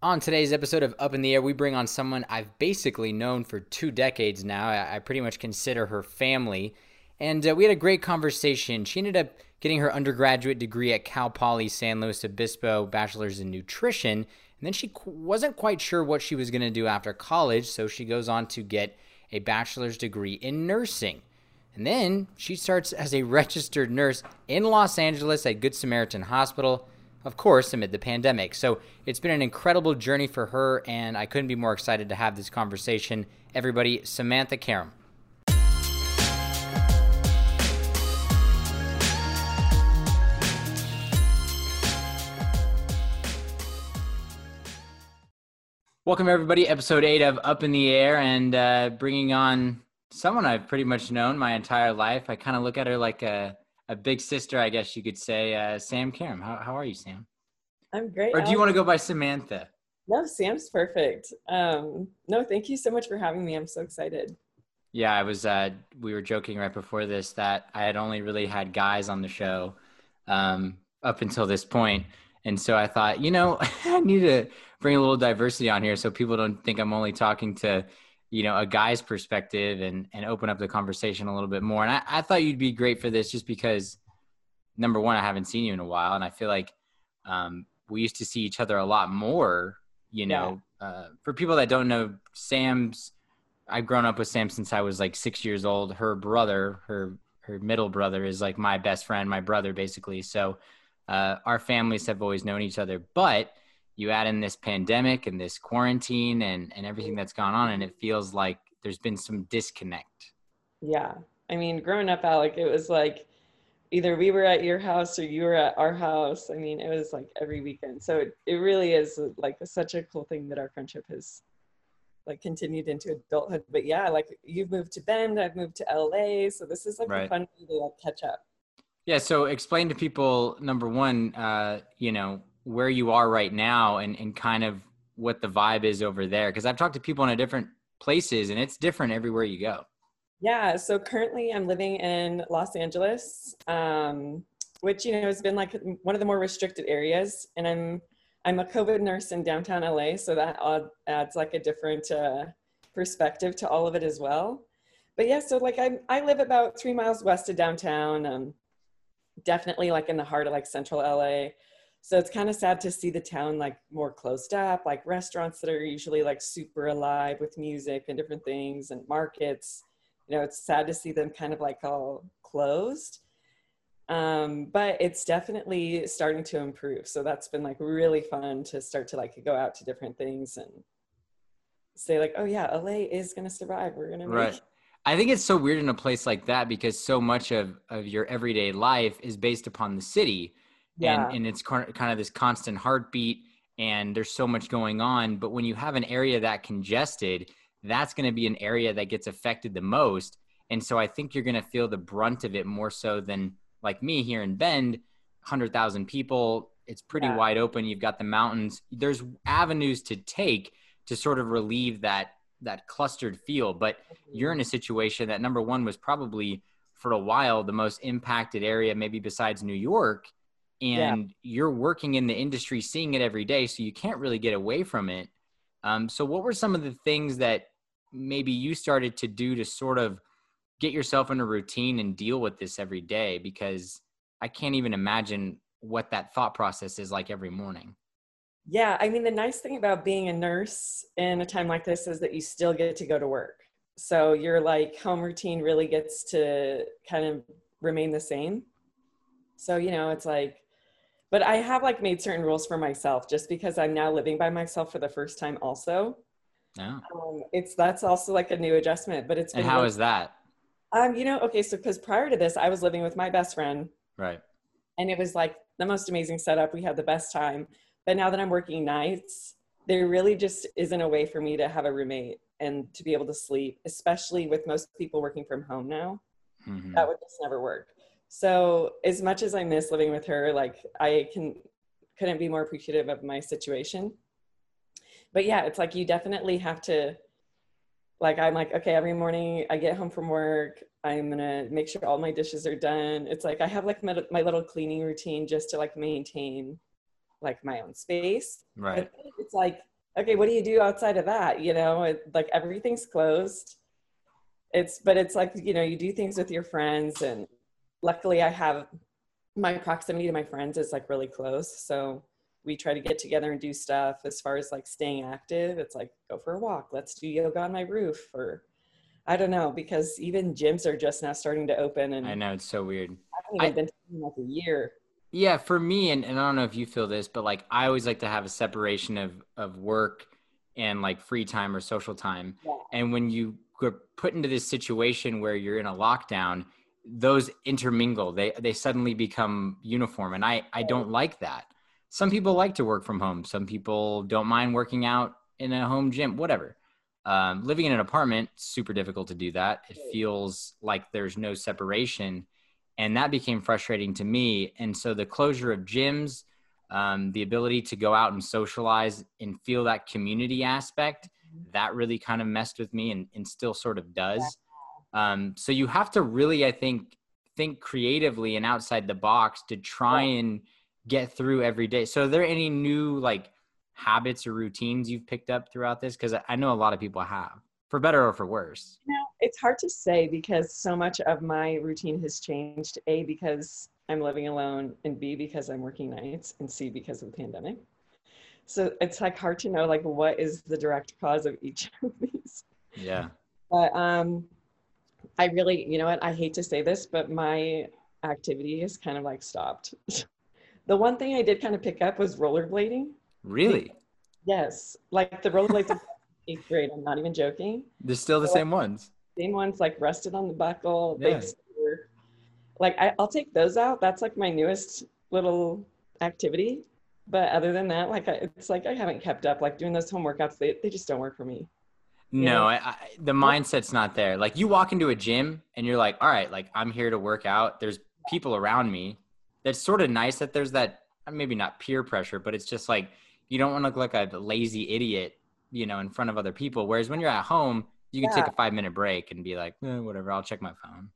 On today's episode of Up in the Air, we bring on someone I've basically known for two decades now. I, pretty much consider her family. And uh, we had a great conversation. She ended up getting her undergraduate degree at Cal Poly San Luis Obispo, bachelor's in nutrition. And then she wasn't quite sure what she was going to do after college, so she goes on to get a bachelor's degree in nursing. And then she starts as a registered nurse in Los Angeles at Good Samaritan Hospital of course, amid the pandemic. So it's been an incredible journey for her, and I couldn't be more excited to have this conversation. Everybody, Samantha Karam. Welcome, everybody. Episode eight of Up in the Air, and uh, bringing on someone I've pretty much known my entire life. I kind of look at her like a a big sister, I guess you could say, uh, Sam Karam. How, how are you, Sam? I'm great. Or do you want to go by Samantha? No, Sam's perfect. Um, no, thank you so much for having me. I'm so excited. Yeah, I was. Uh, we were joking right before this that I had only really had guys on the show um, up until this point, and so I thought, you know, I need to bring a little diversity on here so people don't think I'm only talking to you know a guy's perspective and and open up the conversation a little bit more. And I, I thought you'd be great for this just because number one i haven't seen you in a while. And i feel like um, we used to see each other a lot more you know yeah. uh, for people that don't know sam's i've grown up with sam since i was like six years old. Her brother her her middle brother is like my best friend my brother basically. So uh, our families have always known each other. But you add in this pandemic and this quarantine and, and everything that's gone on and it feels like there's been some disconnect. Yeah. I mean growing up alec it was like either we were at your house or you were at our house. I mean it was like every weekend. So it, it really is like such a cool thing that our friendship has like continued into adulthood. But yeah like you've moved to bend i've moved to la so this is like right. a fun way to like catch up. Yeah. So explain to people number one uh you know where you are right now and, and kind of what the vibe is over there because i've talked to people in a different places and it's different everywhere you go. Yeah so currently i'm living in los angeles um, which you know has been like one of the more restricted areas and i'm i'm a covid nurse in downtown la so that adds like a different uh, perspective to all of it as well. But yeah so like i i live about three miles west of downtown um, definitely like in the heart of like central la so it's kind of sad to see the town like more closed up like restaurants that are usually like super alive with music and different things and markets. You know it's sad to see them kind of like all closed. Um, but it's definitely starting to improve. So that's been like really fun to start to like go out to different things and say like oh yeah la is going to survive. We're going to right I think it's so weird in a place like that because so much of, of your everyday life is based upon the city yeah. and and it's kind of this constant heartbeat and there's so much going on but when you have an area that congested that's going to be an area that gets affected the most and so i think you're going to feel the brunt of it more so than like me here in bend 100000 people it's pretty yeah. wide open you've got the mountains there's avenues to take to sort of relieve that that clustered feel but mm-hmm. you're in a situation that number one was probably for a while the most impacted area maybe besides new york and yeah. you're working in the industry seeing it every day so you can't really get away from it. Um, so what were some of the things that maybe you started to do to sort of get yourself in a routine and deal with this every day? Because i can't even imagine what that thought process is like every morning. Yeah i mean the nice thing about being a nurse in a time like this is that you still get to go to work. So your like home routine really gets to kind of remain the same. So you know it's like but I have like made certain rules for myself just because I'm now living by myself for the first time also. Yeah. Um, it's that's also like a new adjustment, but it's And how is that? Um, you know, okay, so because prior to this, I was living with my best friend. Right. And it was like the most amazing setup. We had the best time. But now that I'm working nights, there really just isn't a way for me to have a roommate and to be able to sleep, especially with most people working from home now. Mm-hmm. That would just never work. So as much as I miss living with her, like I can couldn't be more appreciative of my situation. But yeah, it's like you definitely have to like I'm like, okay, every morning I get home from work, I'm gonna make sure all my dishes are done. It's like I have like my, my little cleaning routine just to like maintain like my own space. Right. But it's like, okay, what do you do outside of that? You know, it, like everything's closed. It's, but it's like, you know, you do things with your friends. And luckily, I have my proximity to my friends is like really close. So we try to get together and do stuff as far as like staying active. It's like, go for a walk, let's do yoga on my roof, or I don't know, because even gyms are just now starting to open. And I know it's so weird. I haven't been in like a year. Yeah, for me, and, and I don't know if you feel this, but like I always like to have a separation of of work and like free time or social time. Yeah. And when you get put into this situation where you're in a lockdown, those intermingle. They they suddenly become uniform, and I I don't like that. Some people like to work from home. Some people don't mind working out in a home gym. Whatever. Um, living in an apartment, super difficult to do that. It feels like there's no separation and that became frustrating to me and so the closure of gyms um, the ability to go out and socialize and feel that community aspect that really kind of messed with me and, and still sort of does um, so you have to really i think think creatively and outside the box to try and get through every day. So are there any new like habits or routines you've picked up throughout this? Because i know a lot of people have for better or for worse. You know, it's hard to say because so much of my routine has changed a because i'm living alone and b because i'm working nights and c because of the pandemic. So it's like hard to know like what is the direct cause of each of these. Yeah. But um i really you know what i hate to say this but my activity is kind of like stopped the one thing i did kind of pick up was rollerblading really yes like the rollerblades eighth grade. I'm not even joking. They're still the so, same ones. Same ones, like rusted on the buckle. Yeah. Like I, I'll take those out. That's like my newest little activity. But other than that, like I, it's like I haven't kept up. Like doing those home workouts, they they just don't work for me. No, I, I, the mindset's not there. Like you walk into a gym and you're like, all right, like I'm here to work out. There's people around me. That's sort of nice that there's that maybe not peer pressure, but it's just like you don't want to look like a lazy idiot you know, in front of other people. Whereas when you're at home, you can yeah. take a five minute break and be like, eh, whatever, I'll check my phone.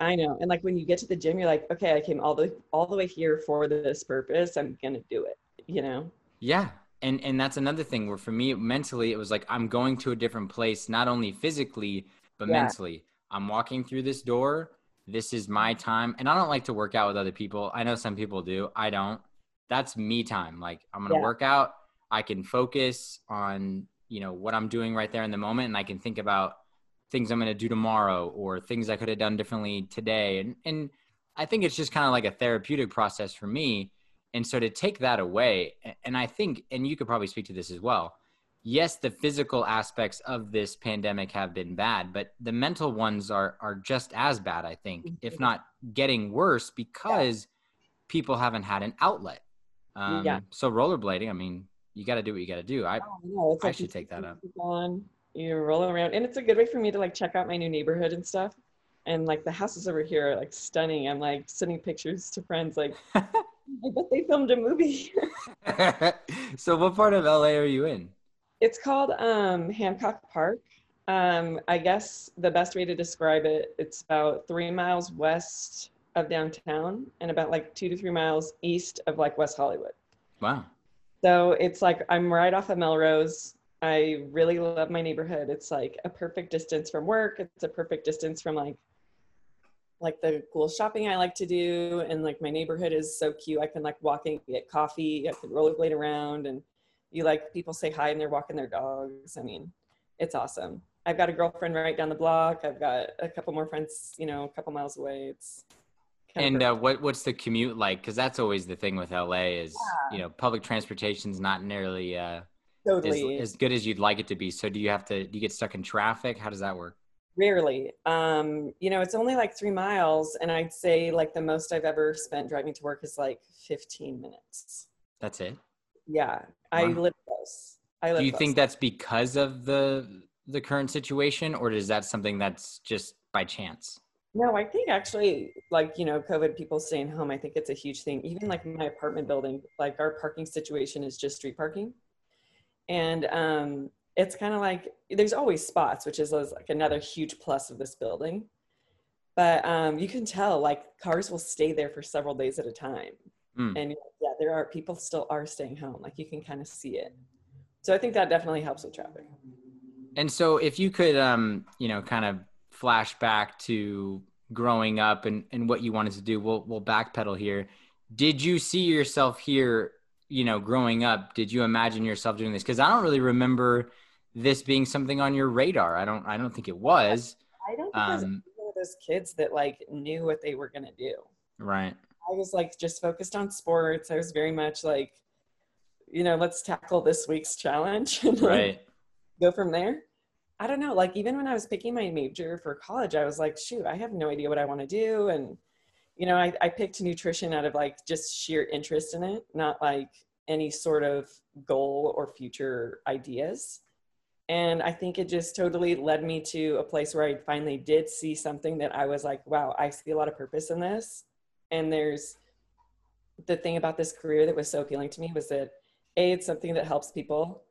I know. And like when you get to the gym, you're like, okay, I came all the all the way here for this purpose. I'm gonna do it, you know? Yeah. And and that's another thing where for me mentally it was like I'm going to a different place, not only physically, but yeah. mentally. I'm walking through this door. This is my time. And I don't like to work out with other people. I know some people do. I don't. That's me time. Like I'm gonna yeah. work out I can focus on, you know, what I'm doing right there in the moment and I can think about things I'm going to do tomorrow or things I could have done differently today. And, and I think it's just kind of like a therapeutic process for me. And so to take that away, and I think, and you could probably speak to this as well. Yes, the physical aspects of this pandemic have been bad, but the mental ones are are just as bad, I think, if mm-hmm. not getting worse because people haven't had an outlet. Um, yeah. So rollerblading, I mean, you got to do what you got to do. I, oh, I like should take that up. On, you roll around, and it's a good way for me to like check out my new neighborhood and stuff. And like the houses over here are like stunning. I'm like sending pictures to friends, like I bet they filmed a movie. so, what part of LA are you in? It's called um, Hancock Park. Um, I guess the best way to describe it, it's about three miles west of downtown and about like two to three miles east of like West Hollywood. Wow. So it's like I'm right off of Melrose. I really love my neighborhood. It's like a perfect distance from work. It's a perfect distance from like like the cool shopping I like to do. And like my neighborhood is so cute. I can like walk and get coffee. I can rollerblade around and you like people say hi and they're walking their dogs. I mean, it's awesome. I've got a girlfriend right down the block. I've got a couple more friends, you know, a couple miles away. It's and uh, what what's the commute like? Because that's always the thing with LA is yeah. you know public transportation's not nearly uh, totally as, as, good as you'd like it to be. So do you have to do you get stuck in traffic? How does that work? Rarely. Um, you know, it's only like three miles, and I'd say like the most I've ever spent driving to work is like 15 minutes. That's it. Yeah, wow. I live close. I live. Do you close. think that's because of the the current situation, or is that something that's just by chance? No, I think actually, like, you know, COVID people staying home, I think it's a huge thing. Even like my apartment building, like our parking situation is just street parking. And um, it's kind of like there's always spots, which is like another huge plus of this building. But um, you can tell like cars will stay there for several days at a time. Mm. And yeah, there are people still are staying home. Like you can kind of see it. So I think that definitely helps with traffic. And so if you could, um, you know, kind of flash back to growing up and, and what you wanted to do, we'll, we'll backpedal here. Did you see yourself here, you know, growing up? Did you imagine yourself doing this? Cause I don't really remember this being something on your radar. I don't, I don't think it was. I don't think um, one of those kids that like knew what they were going to do. Right. I was like just focused on sports. I was very much like, you know, let's tackle this week's challenge and right. go from there. I don't know. Like even when I was picking my major for college, I was like, shoot, I have no idea what I want to do. And, you know, I, I picked nutrition out of like just sheer interest in it, not like any sort of goal or future ideas. And I think it just totally led me to a place where I finally did see something that I was like, wow, I see a lot of purpose in this. And there's the thing about this career that was so appealing to me was that a it's something that helps people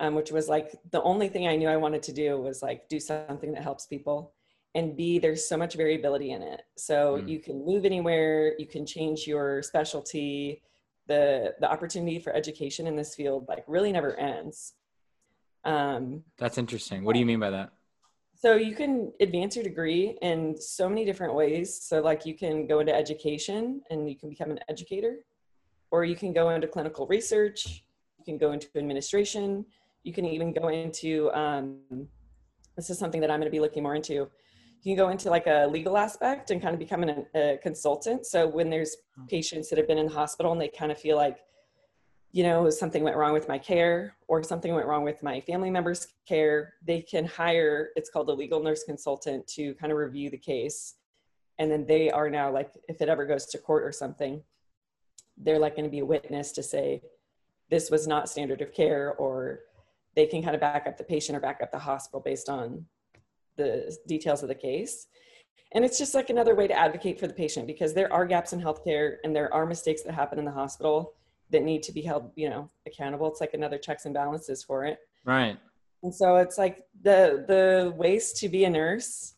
um, which was like the only thing i knew i wanted to do was like do something that helps people. And b there's so much variability in it. So mm. you can move anywhere you can change your specialty. The the opportunity for education in this field like really never ends um, that's interesting what do you mean by that so you can advance your degree in so many different ways. So like you can go into education and you can become an educator, or you can go into clinical research. You can go into administration. You can even go into, um, this is something that I'm going to be looking more into. You can go into like a legal aspect and kind of become an, a consultant. So when there's hmm. patients that have been in the hospital and they kind of feel like you know, something went wrong with my care or something went wrong with my family member's care, they can hire, it's called a legal nurse consultant to kind of review the case. And then they are now like, if it ever goes to court or something, they're like going to be a witness to say, this was not standard of care, or they can kind of back up the patient or back up the hospital based on the details of the case. And it's just like another way to advocate for the patient because there are gaps in healthcare and there are mistakes that happen in the hospital that need to be held, you know, accountable. It's like another checks and balances for it. Right. And so it's like the the ways to be a nurse.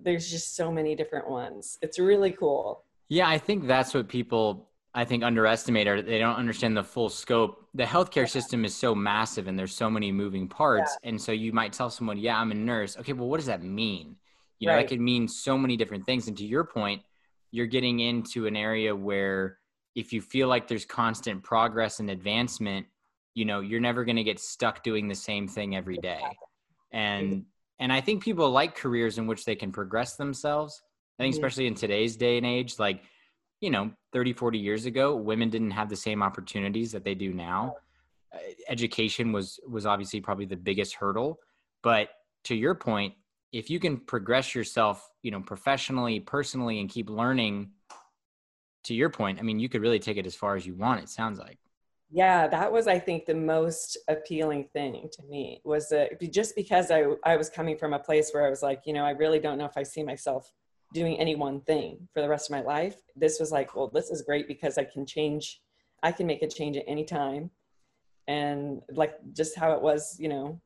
There's just so many different ones. It's really cool. Yeah, I think that's what people I think underestimate or they don't understand the full scope. The healthcare system is so massive and there's so many moving parts. Yeah. And so you might tell someone, "Yeah, I'm a nurse." Okay, well what does that mean? You know, right. it could mean so many different things. And to your point, you're getting into an area where if you feel like there's constant progress and advancement you know you're never going to get stuck doing the same thing every day. And and i think people like careers in which they can progress themselves. I think especially in today's day and age like you know 30 40 years ago women didn't have the same opportunities that they do now. Uh, education was was obviously probably the biggest hurdle. But to your point if you can progress yourself you know professionally personally and keep learning to your point, I mean, you could really take it as far as you want. It sounds like. Yeah, that was, I think, the most appealing thing to me was that just because I I was coming from a place where I was like, you know, I really don't know if I see myself doing any one thing for the rest of my life. This was like, well, this is great because I can change, I can make a change at any time, and like just how it was, you know,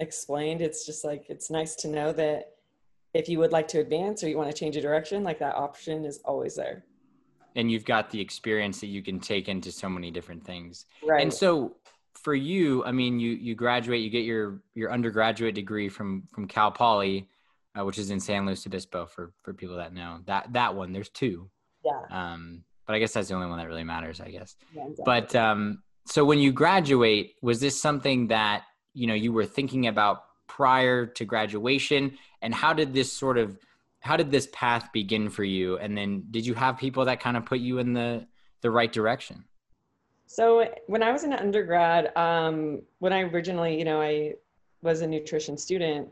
explained. It's just like it's nice to know that if you would like to advance or you want to change a direction, like that option is always there and you've got the experience that you can take into so many different things. Right. And so for you, I mean, you you graduate, you get your your undergraduate degree from from Cal Poly, uh, which is in San Luis Obispo for for people that know that that one. There's two. Yeah. Um, but I guess that's the only one that really matters, I guess. Yeah, exactly. But um, so when you graduate, was this something that you know you were thinking about prior to graduation, and how did this sort of how did this path begin for you? And then did you have people that kind of put you in the the right direction? So when i was an undergrad um, when i originally you know i was a nutrition student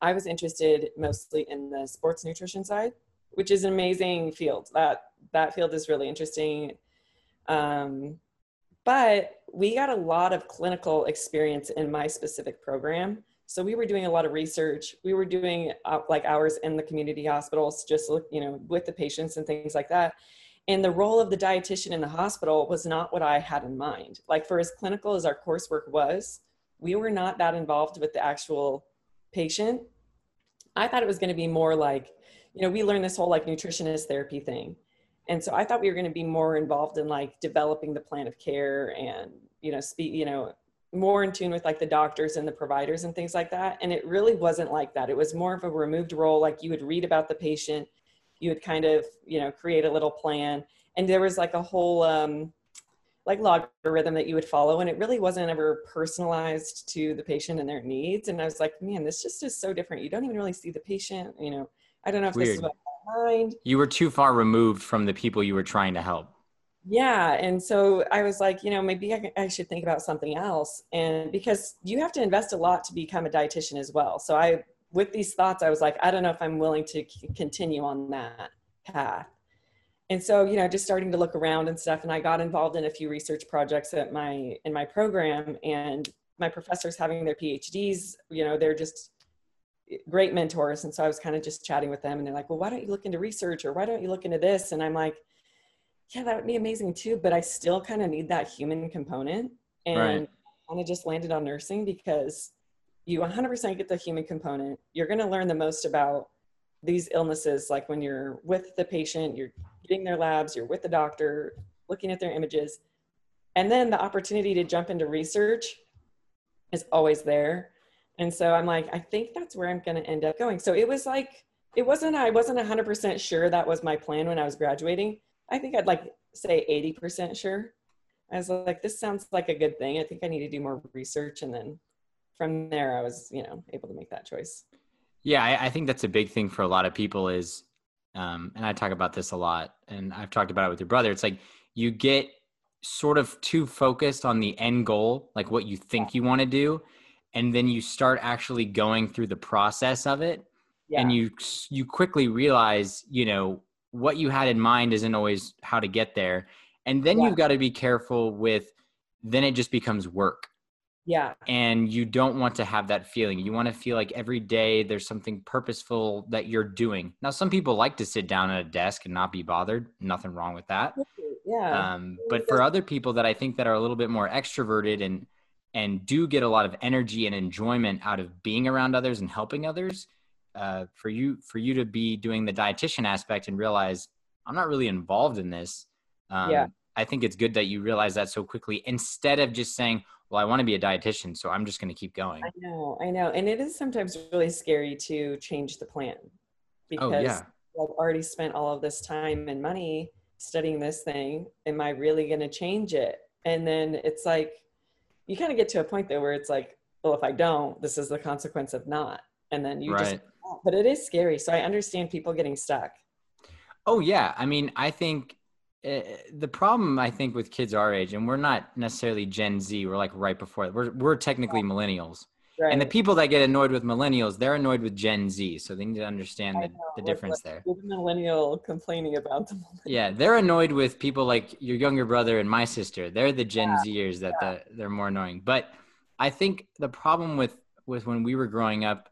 i was interested mostly in the sports nutrition side which is an amazing field. That that field is really interesting. Um, but we got a lot of clinical experience in my specific program so we were doing a lot of research. We were doing uh, like hours in the community hospitals, just you know, with the patients and things like that. And the role of the dietitian in the hospital was not what I had in mind. Like for as clinical as our coursework was, we were not that involved with the actual patient. I thought it was going to be more like, you know, we learned this whole like nutritionist therapy thing. and so i thought we were going to be more involved in like developing the plan of care and you know speak you know more in tune with like the doctors and the providers and things like that and it really wasn't like that. It was more of a removed role like you would read about the patient you would kind of you know create a little plan and there was like a whole um like logarithm that you would follow and it really wasn't ever personalized to the patient and their needs and i was like man this just is so different. You don't even really see the patient you know? I don't know if Weird. this is what I mind. You were too far removed from the people you were trying to help yeah and so i was like you know maybe I, I, should think about something else and because you have to invest a lot to become a dietitian as well so i with these thoughts i was like i don't know if i'm willing to c- continue on that path. And so you know just starting to look around and stuff and i got involved in a few research projects at my in my program and my professors having their phds you know they're just great mentors and so i was kind of just chatting with them and they're like well why don't you look into research or why don't you look into this? And i'm like yeah, that would be amazing too. But I still kind of need that human component. And right. kind of just landed on nursing because you 100% get the human component. You're going to learn the most about these illnesses, like when you're with the patient, you're getting their labs, you're with the doctor, looking at their images. And then the opportunity to jump into research is always there. And so I'm like, I think that's where I'm going to end up going. So it was like, it wasn't, I wasn't 100% sure that was my plan when I was graduating I think I'd like say 80% sure. I was like, this sounds like a good thing. I think I need to do more research. And then from there, I was, you know, able to make that choice. Yeah, I, I think that's a big thing for a lot of people is, um, and I talk about this a lot, and I've talked about it with your brother. It's like you get sort of too focused on the end goal, like what you think you want to do, and then you start actually going through the process of it, yeah. and you you quickly realize, you know, what you had in mind isn't always how to get there. And then yeah. you've got to be careful with then it just becomes work. Yeah. And you don't want to have that feeling. You want to feel like every day there's something purposeful that you're doing. Now some people like to sit down at a desk and not be bothered. Nothing wrong with that. Yeah. Um, but for other people that i think that are a little bit more extroverted and and do get a lot of energy and enjoyment out of being around others and helping others uh, for you for you to be doing the dietitian aspect and realize I'm not really involved in this. Um, yeah. I think it's good that you realize that so quickly instead of just saying, well, I want to be a dietitian, so I'm just going to keep going. I know, I know. And it is sometimes really scary to change the plan because oh, yeah. I've already spent all of this time and money studying this thing. Am I really going to change it? And then it's like, you kind of get to a point there where it's like, well, if I don't, this is the consequence of not. And then you right. just but it is scary. So I understand people getting stuck. Oh yeah, I mean, I think uh, the problem I think with kids our age, and we're not necessarily Gen Z. We're like right before. We're we're technically millennials. Right. And the people that get annoyed with millennials, they're annoyed with Gen Z. So they need to understand the, the difference there. The millennial complaining about them. Yeah, they're annoyed with people like your younger brother and my sister. They're the Gen yeah, Zers that yeah. the, they're more annoying. But I think the problem with with when we were growing up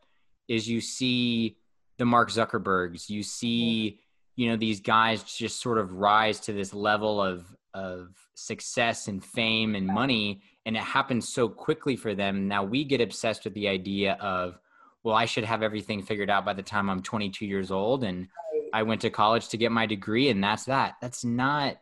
is you see the Mark Zuckerbergs, you see, you know, these guys just sort of rise to this level of of success and fame and money and it happens so quickly for them. Now we get obsessed with the idea of well, I should have everything figured out by the time I'm 22 years old and I went to college to get my degree and that's that. That's not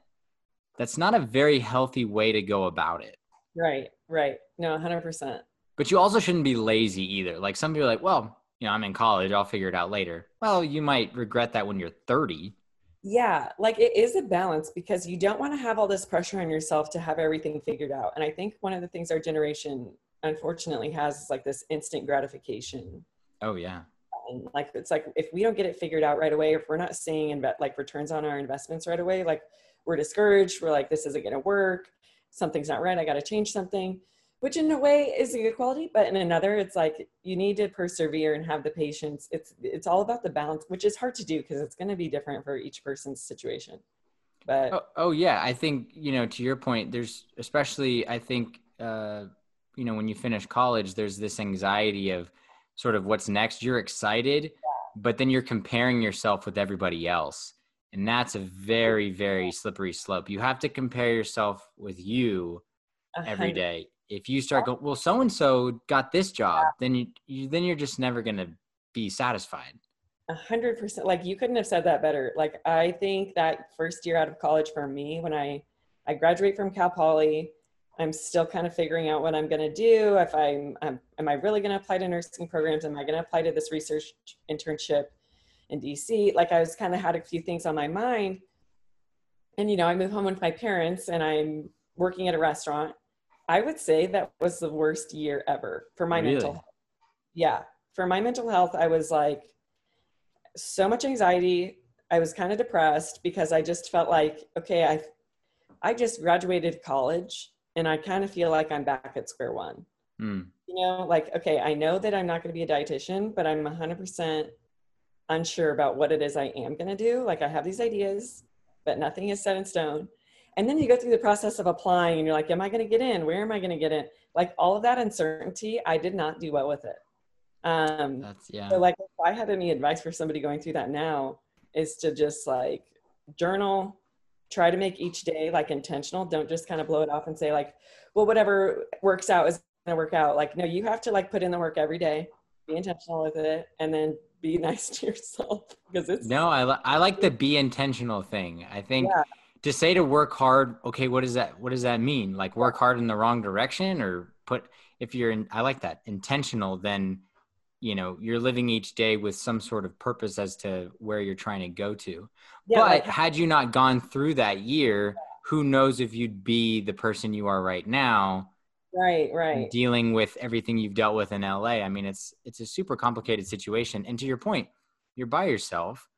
that's not a very healthy way to go about it. Right, right. No, 100%. But you also shouldn't be lazy either. Like some people are like, well, you know, I'm in college, I'll figure it out later. Well, you might regret that when you're 30. Yeah, like it is a balance because you don't want to have all this pressure on yourself to have everything figured out. And I think one of the things our generation unfortunately has is like this instant gratification. Oh, yeah. And like it's like if we don't get it figured out right away, if we're not seeing inve- like returns on our investments right away, like we're discouraged. We're like, this isn't going to work. Something's not right. I got to change something which in a way is a good quality but in another it's like you need to persevere and have the patience. It's it's all about the balance which is hard to do because it's going to be different for each person's situation but oh, oh, yeah. I think you know to your point there's especially i think uh you know when you finish college there's this anxiety of sort of what's next. You're excited yeah. but then you're comparing yourself with everybody else and that's a very very slippery slope. You have to compare yourself with you every day if you start going, well, so and so got this job, then you, you then you're just never going to be satisfied. A hundred percent. Like you couldn't have said that better. Like I think that first year out of college for me, when I I graduate from Cal Poly, I'm still kind of figuring out what I'm going to do. If I'm, I'm am I really going to apply to nursing programs? Am I going to apply to this research internship in DC? Like I was kind of had a few things on my mind. And you know, I moved home with my parents, and I'm working at a restaurant. I would say that was the worst year ever for my really? mental health. Yeah, for my mental health, I was like so much anxiety. I was kind of depressed because I just felt like, okay, I I just graduated college and I kind of feel like I'm back at square one. Mm. You know, like, okay, I know that I'm not going to be a dietitian, but I'm 100% unsure about what it is I am going to do. Like, I have these ideas, but nothing is set in stone. And then you go through the process of applying and you're like, am I going to get in? Where am I going to get in? Like, all of that uncertainty, I did not do well with it. Um, That's, yeah. So, like, if I had any advice for somebody going through that now, is to just like journal, try to make each day like intentional. Don't just kind of blow it off and say, like, well, whatever works out is going to work out. Like, no, you have to like put in the work every day, be intentional with it, and then be nice to yourself because it's no, I, li- I like the be intentional thing. I think. Yeah to say to work hard okay what does that what does that mean? Like work hard in the wrong direction or put if you're in i like that intentional then you know you're living each day with some sort of purpose as to where you're trying to go to. Yeah, but like, had you not gone through that year who knows if you'd be the person you are right now right right. dealing with everything you've dealt with in la i mean it's it's a super complicated situation. And to your point you're by yourself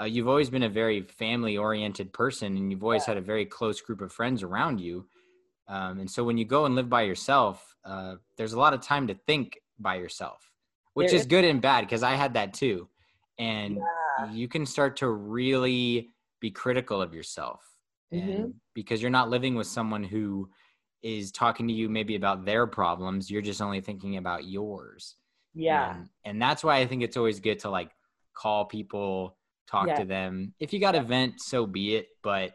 uh, you've always been a very family oriented person and you've always yeah. had a very close group of friends around you um, and so when you go and live by yourself uh, there's a lot of time to think by yourself which is, is good and bad because i had that too and yeah. you can start to really be critical of yourself mm-hmm. because you're not living with someone who is talking to you maybe about their problems you're just only thinking about yours yeah and, and that's why i think it's always good to like call people talk yeah. to them. If you got a vent, so be it. But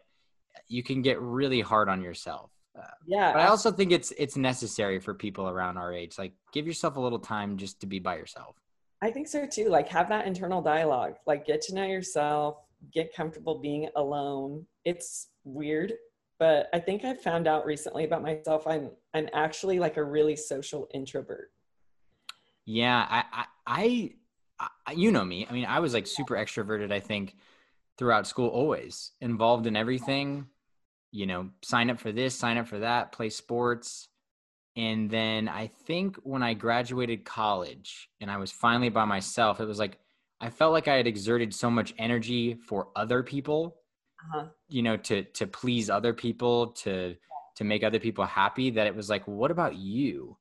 you can get really hard on yourself. Uh, yeah. But I also think it's it's necessary for people around our age. Like, give yourself a little time just to be by yourself. I think so too. Like, have that internal dialogue. Like, get to know yourself. Get comfortable being alone. It's weird, but I think I've found out recently about myself. I'm I'm actually like a really social introvert. Yeah, I I, I you know me. I mean, I was like super extroverted, I think, throughout school, always involved in everything. You know, sign up for this, sign up for that, play sports. And then I think when I graduated college and I was finally by myself, it was like I felt like I had exerted so much energy for other people, uh-huh. you know, to to please other people, to to make other people happy that it was like, what about you?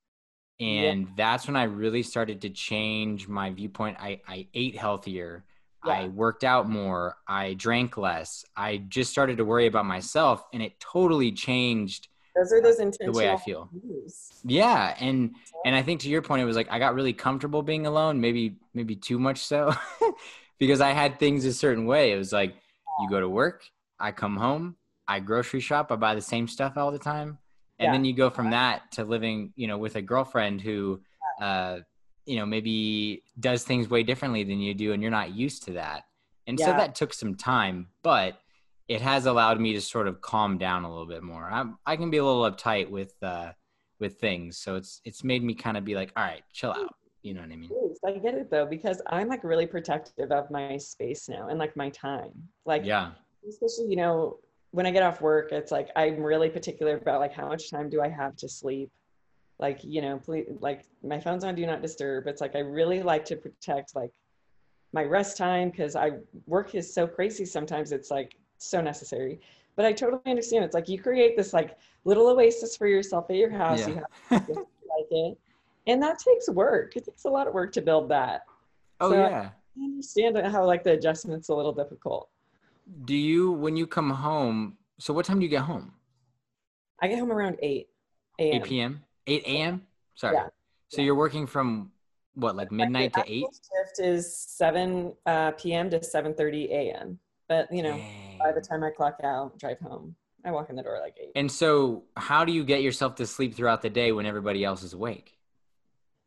And yeah. that's when i really started to change my viewpoint. I, I ate healthier. Yeah. i worked out more. I drank less. I just started to worry about myself and it totally changed those are those intentional the way i feel. yeah and and i think to your point it was like i got really comfortable being alone maybe maybe too much so because i had things a certain way. It was like you go to work i come home i grocery shop i buy the same stuff all the time and yeah. then you go from that to living you know with a girlfriend who uh you know maybe does things way differently than you do and you're not used to that. And yeah. so that took some time but it has allowed me to sort of calm down a little bit more. I'm, i can be a little uptight with uh with things so it's it's made me kind of be like all right chill out you know what i mean? I get it though because i'm like really protective of my space now and like my time. Like yeah. especially you know when I get off work, it's like I'm really particular about like how much time do I have to sleep. Like, you know, please like my phone's on do not disturb. It's like I really like to protect like my rest time because I work is so crazy sometimes it's like so necessary. But I totally understand. It's like you create this like little oasis for yourself at your house. Yeah. You have to like it. And that takes work. It takes a lot of work to build that. Oh so yeah. I understand how like the adjustment's a little difficult do you when you come home so what time do you get home? I get home around 8 a.m 8 p.m 8 a.m sorry. Yeah. so yeah. you're working from what like midnight to 8 shift is 7 uh, p.m to 7 30 a.m but you know Dang. by the time i clock out drive home i walk in the door like 8 and so how do you get yourself to sleep throughout the day when everybody else is awake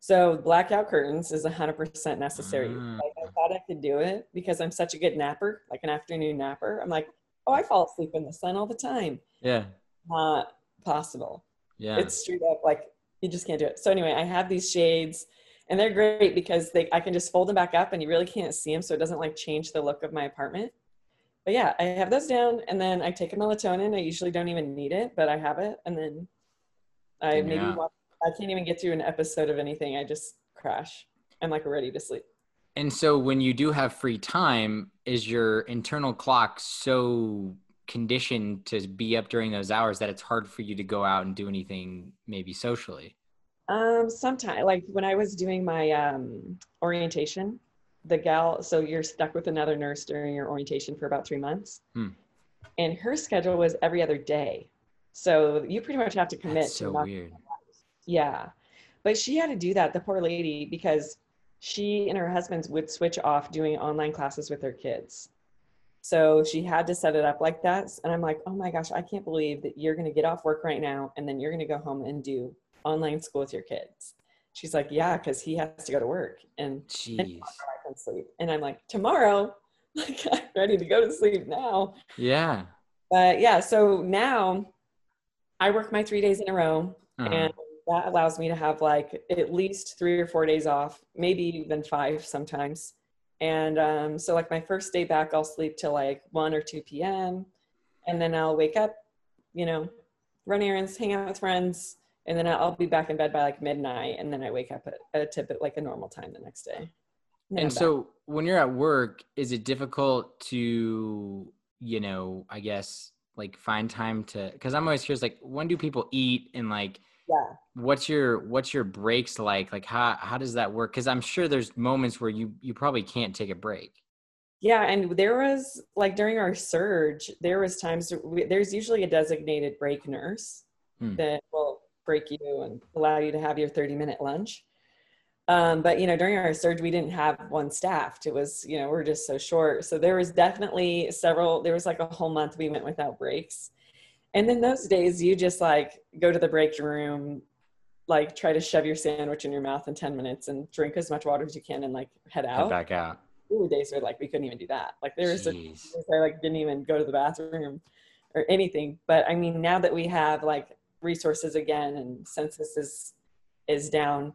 So blackout curtains is 100% necessary. Mm. Like I thought I could do it because I'm such a good napper, like an afternoon napper. I'm like, oh, I fall asleep in the sun all the time. Yeah. Not possible. Yeah. It's straight up like you just can't do it. So anyway, I have these shades and they're great because they I can just fold them back up and you really can't see them so it doesn't like change the look of my apartment. But yeah, I have those down and then I take a melatonin. I usually don't even need it, but I have it and then I maybe yeah. watch I can't even get through an episode of anything. I just crash. I'm like ready to sleep. And so when you do have free time, is your internal clock so conditioned to be up during those hours that it's hard for you to go out and do anything maybe socially? Um, sometimes like when I was doing my um orientation, the gal so you're stuck with another nurse during your orientation for about three months. Hmm. And her schedule was every other day. So you pretty much have to commit That's so to weird. Yeah. But she had to do that, the poor lady, because she and her husband would switch off doing online classes with their kids. So she had to set it up like that. And I'm like, oh my gosh, I can't believe that you're going to get off work right now and then you're going to go home and do online school with your kids. She's like, yeah, because he has to go to work and, and I can sleep. And I'm like, tomorrow, like I'm ready to go to sleep now. Yeah. But yeah, so now I work my three days in a row uh-huh. and that allows me to have like at least three or four days off, maybe even five sometimes. And um, so, like, my first day back, I'll sleep till like 1 or 2 p.m. And then I'll wake up, you know, run errands, hang out with friends. And then I'll be back in bed by like midnight. And then I wake up at, a tip at like a normal time the next day. And, and so, when you're at work, is it difficult to, you know, I guess, like find time to, because I'm always curious, like, when do people eat and like, yeah. What's your what's your breaks like? Like how how does that work? Because i'm sure there's moments where you you probably can't take a break. Yeah and there was like during our surge there was times we, there's usually a designated break nurse hmm. that will break you and allow you to have your 30 minute lunch. Um, but you know during our surge we didn't have one staffed it was you know we're just so short. So there was definitely several there was like a whole month we went without breaks and then those days you just like go to the break room, like try to shove your sandwich in your mouth in 10 minutes and drink as much water as you can and like head out. Head back out. Ooh, days were like we couldn't even do that. Like there was a, I like didn't even go to the bathroom or anything. But I mean, now that we have like resources again and census is is down,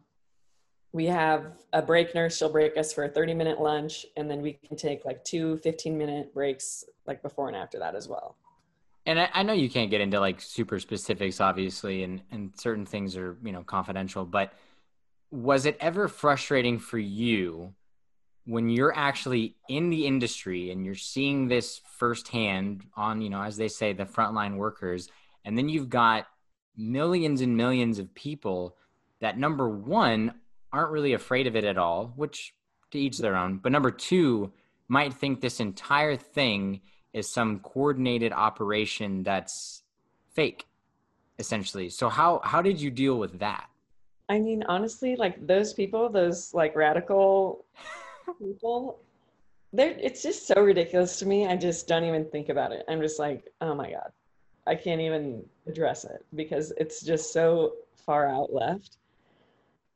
we have a break nurse. She'll break us for a 30 minute lunch, and then we can take like two 15 minute breaks like before and after that as well and I, I, know you can't get into like super specifics obviously and and certain things are you know confidential but was it ever frustrating for you when you're actually in the industry and you're seeing this firsthand on you know as they say the frontline workers and then you've got millions and millions of people that number one aren't really afraid of it at all which to each their own but number two might think this entire thing is some coordinated operation that's fake essentially. So how how did you deal with that? I mean honestly like those people those like radical people they're it's just so ridiculous to me. I just don't even think about it. I'm just like oh my god. I can't even address it because it's just so far out left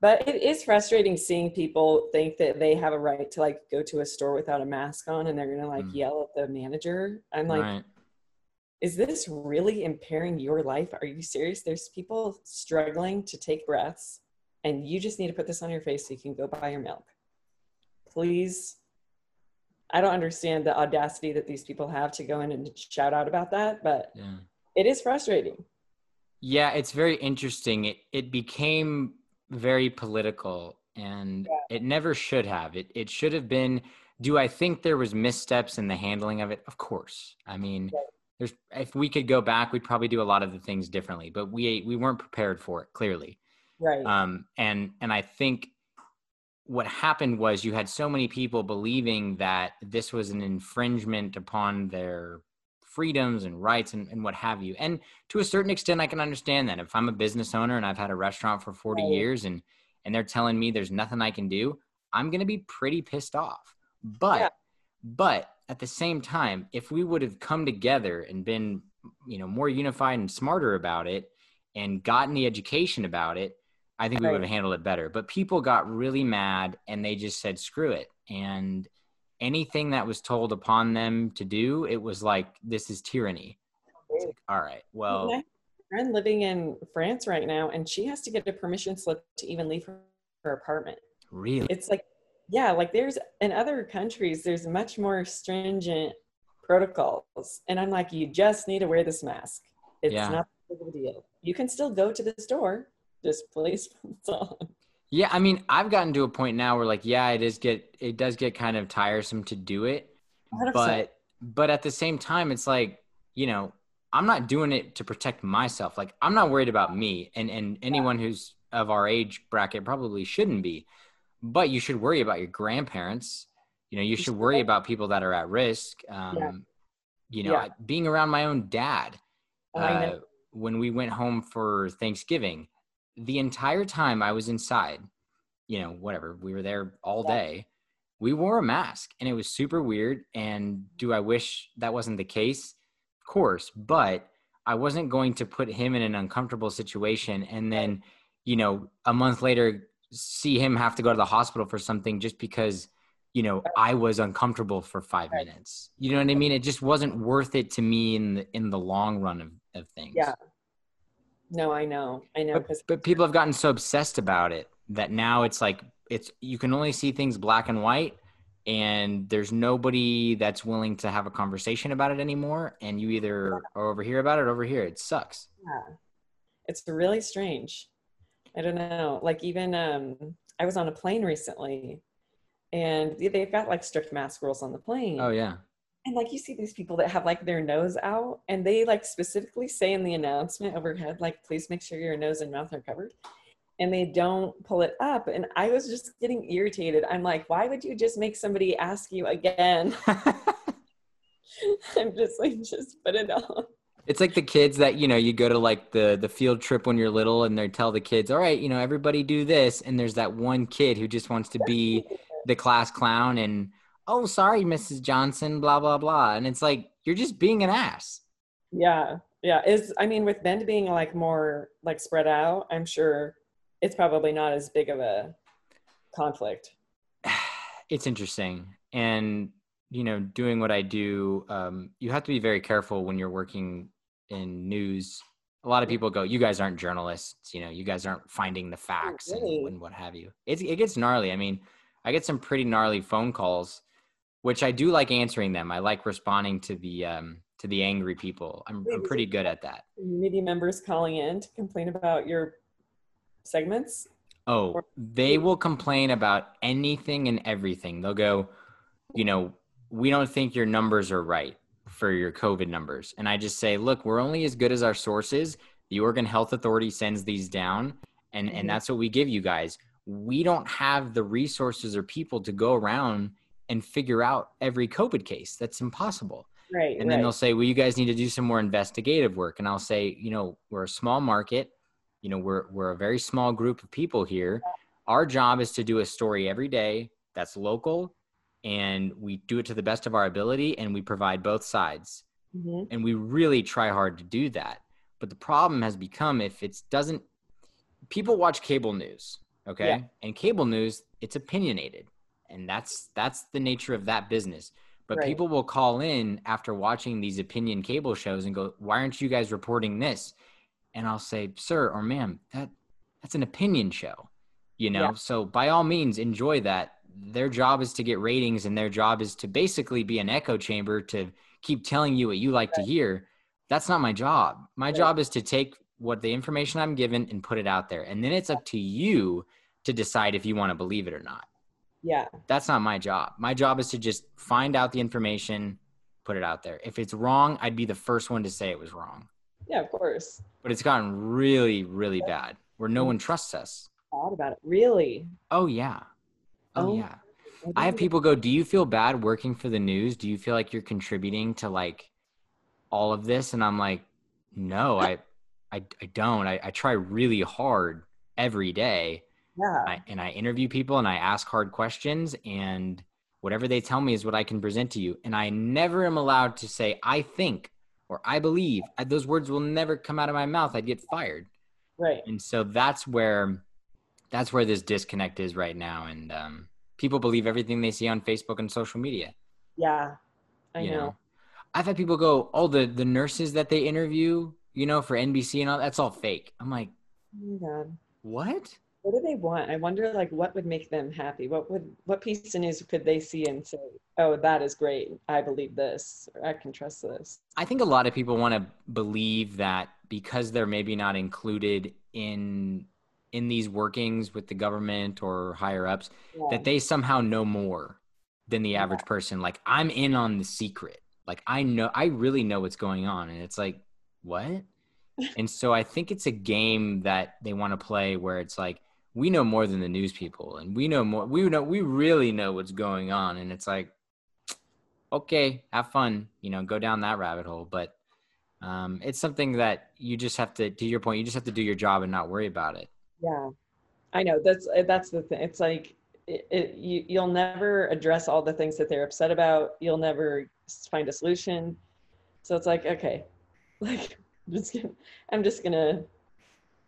but it is frustrating seeing people think that they have a right to like go to a store without a mask on and they're gonna like mm. yell at the manager i'm like right. is this really impairing your life are you serious there's people struggling to take breaths and you just need to put this on your face so you can go buy your milk please i don't understand the audacity that these people have to go in and shout out about that but yeah. it is frustrating yeah it's very interesting it it became very political and yeah. it never should have. It it should have been do I think there was missteps in the handling of it? Of course. I mean, there's if we could go back, we'd probably do a lot of the things differently, but we we weren't prepared for it clearly. Right. Um and and I think what happened was you had so many people believing that this was an infringement upon their freedoms and rights and, and what have you. And to a certain extent, I can understand that. If I'm a business owner and I've had a restaurant for 40 right. years and and they're telling me there's nothing I can do, I'm gonna be pretty pissed off. But yeah. but at the same time, if we would have come together and been, you know, more unified and smarter about it and gotten the education about it, I think we would have handled it better. But people got really mad and they just said, screw it. And anything that was told upon them to do, it was like, this is tyranny. Like, all right, well. My friend living in France right now, and she has to get a permission slip to even leave her, her apartment. Really? It's like, yeah, like there's in other countries, there's much more stringent protocols. And I'm like, you just need to wear this mask. It's yeah. not a big deal. You can still go to the store, just place on. Yeah, I mean, I've gotten to a point now where like, yeah, it is get it does get kind of tiresome to do it. 100%. But but at the same time, it's like, you know, I'm not doing it to protect myself. Like I'm not worried about me and and anyone who's of our age bracket probably shouldn't be. But you should worry about your grandparents. You know, you should worry about people that are at risk. Um, yeah. You know, yeah. being around my own dad uh, when we went home for Thanksgiving, the entire time I was inside, you know, whatever, we were there all day. We wore a mask and it was super weird. And do I wish that wasn't the case? Of course, but I wasn't going to put him in an uncomfortable situation and then, you know, a month later see him have to go to the hospital for something just because you know i was uncomfortable for five minutes you know what i mean it just wasn't worth it to me in the in the long run of, of things yeah no, I know. I know. But, but people have gotten so obsessed about it that now it's like it's you can only see things black and white and there's nobody that's willing to have a conversation about it anymore and you either are over here about it or over here it sucks. Yeah. It's really strange. I don't know. Like even um i was on a plane recently and they've got like strict mask rules on the plane. Oh yeah and like you see these people that have like their nose out and they like specifically say in the announcement overhead like please make sure your nose and mouth are covered and they don't pull it up and i was just getting irritated. I'm like why would you just make somebody ask you again? I'm just like just put it on. It's like the kids that you know you go to like the the field trip when you're little and they tell the kids all right you know everybody do this and there's that one kid who just wants to be the class clown and oh, sorry, Mrs. Johnson, blah, blah, blah. And it's like, you're just being an ass. Yeah. Yeah. Is, I mean, with Bend being like more like spread out, I'm sure it's probably not as big of a conflict. It's interesting. And, you know, doing what I do, um, you have to be very careful when you're working in news. A lot of people go, you guys aren't journalists, you know, you guys aren't finding the facts oh, really? and, and, what have you. It's, it gets gnarly. I mean, I get some pretty gnarly phone calls which I do like answering them. I like responding to the um, to the angry people. I'm, I'm pretty good at that. Community members calling in to complain about your segments. Oh, they will complain about anything and everything. They'll go, you know, we don't think your numbers are right for your COVID numbers. And I just say, look, we're only as good as our sources. The Oregon Health Authority sends these down, and, and mm-hmm. that's what we give you guys. We don't have the resources or people to go around and figure out every COVID case. That's impossible. Right. And then right. they'll say, well, you guys need to do some more investigative work. And I'll say, you know, we're a small market. You know, we're, we're a very small group of people here. Our job is to do a story every day that's local and we do it to the best of our ability and we provide both sides. Mm-hmm. And we really try hard to do that. But the problem has become if it doesn't, people watch cable news, okay? Yeah. And cable news, it's opinionated and that's that's the nature of that business but right. people will call in after watching these opinion cable shows and go why aren't you guys reporting this and i'll say sir or ma'am that that's an opinion show you know yeah. so by all means enjoy that their job is to get ratings and their job is to basically be an echo chamber to keep telling you what you like right. to hear that's not my job my right. job is to take what the information i'm given and put it out there and then it's up to you to decide if you want to believe it or not yeah. That's not my job. My job is to just find out the information, put it out there. If it's wrong, I'd be the first one to say it was wrong. Yeah, of course. But it's gotten really, really bad where no one trusts us. Thought about it. Really? Oh yeah. Oh, oh yeah. I have people go, "Do you feel bad working for the news? Do you feel like you're contributing to like all of this?" And I'm like, "No, I I, I don't. I, I try really hard every day yeah. I, and I interview people and I ask hard questions and whatever they tell me is what I can present to you. And I never am allowed to say, I think or I believe. I, those words will never come out of my mouth. I'd get fired. Right. And so that's where that's where this disconnect is right now and um, people believe everything they see on facebook and social media yeah i you know. know. i've had people go oh the the nurses that they interview you know for nbc and all that's all fake i'm like oh what what do they want? I wonder like what would make them happy? What would what piece of news could they see and say oh that is great. I believe this or i can trust this i think a lot of people want to believe that because they're maybe not included in in these workings with the government or higher ups yeah. that they somehow know more than the average yeah. person. Like i'm in on the secret. Like i know i really know what's going on and it's like what? And so i think it's a game that they want to play where it's like we know more than the news people and we know more we know we really know what's going on and it's like okay have fun you know go down that rabbit hole. But um, it's something that you just have to to your point you just have to do your job and not worry about it. Yeah. I know that's that's the thing it's like it, it, you, you'll never address all the things that they're upset about you'll never find a solution. So it's like okay like I'm just gonna, i'm just gonna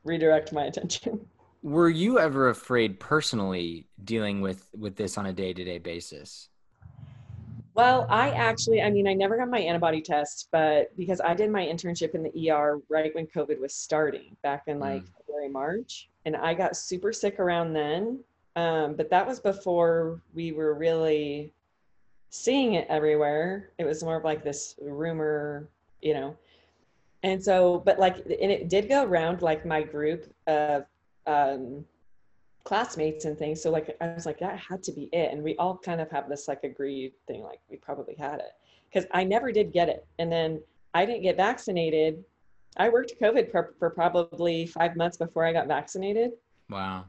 redirect my attention were you ever afraid personally dealing with with this on a day-to-day basis? Well i actually i mean i never got my antibody test but because i did my internship in the er right when covid was starting back in like mm. february march and i got super sick around then um, but that was before we were really seeing it everywhere. It was more of like this rumor you know? And so but like and it did go around like my group of um, classmates and things. So like I was like, that had to be it. And we all kind of have this like agreed thing, like we probably had it. Because I never did get it. And then I didn't get vaccinated. I worked COVID for, for probably five months before I got vaccinated. Wow.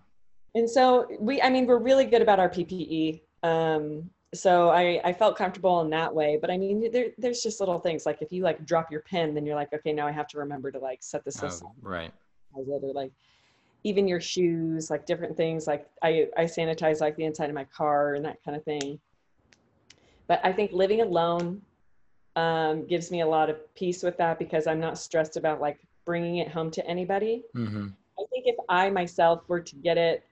And so we, I mean, we're really good about our PPE. Um, so I, I felt comfortable in that way. But I mean, there, there's just little things like if you like drop your pen, then you're like, okay, now I have to remember to like set this oh, right. Or like, even your shoes, like different things. Like I, I sanitize like the inside of my car and that kind of thing. But I think living alone um, gives me a lot of peace with that because I'm not stressed about like bringing it home to anybody. Mm-hmm. I think if I myself were to get it,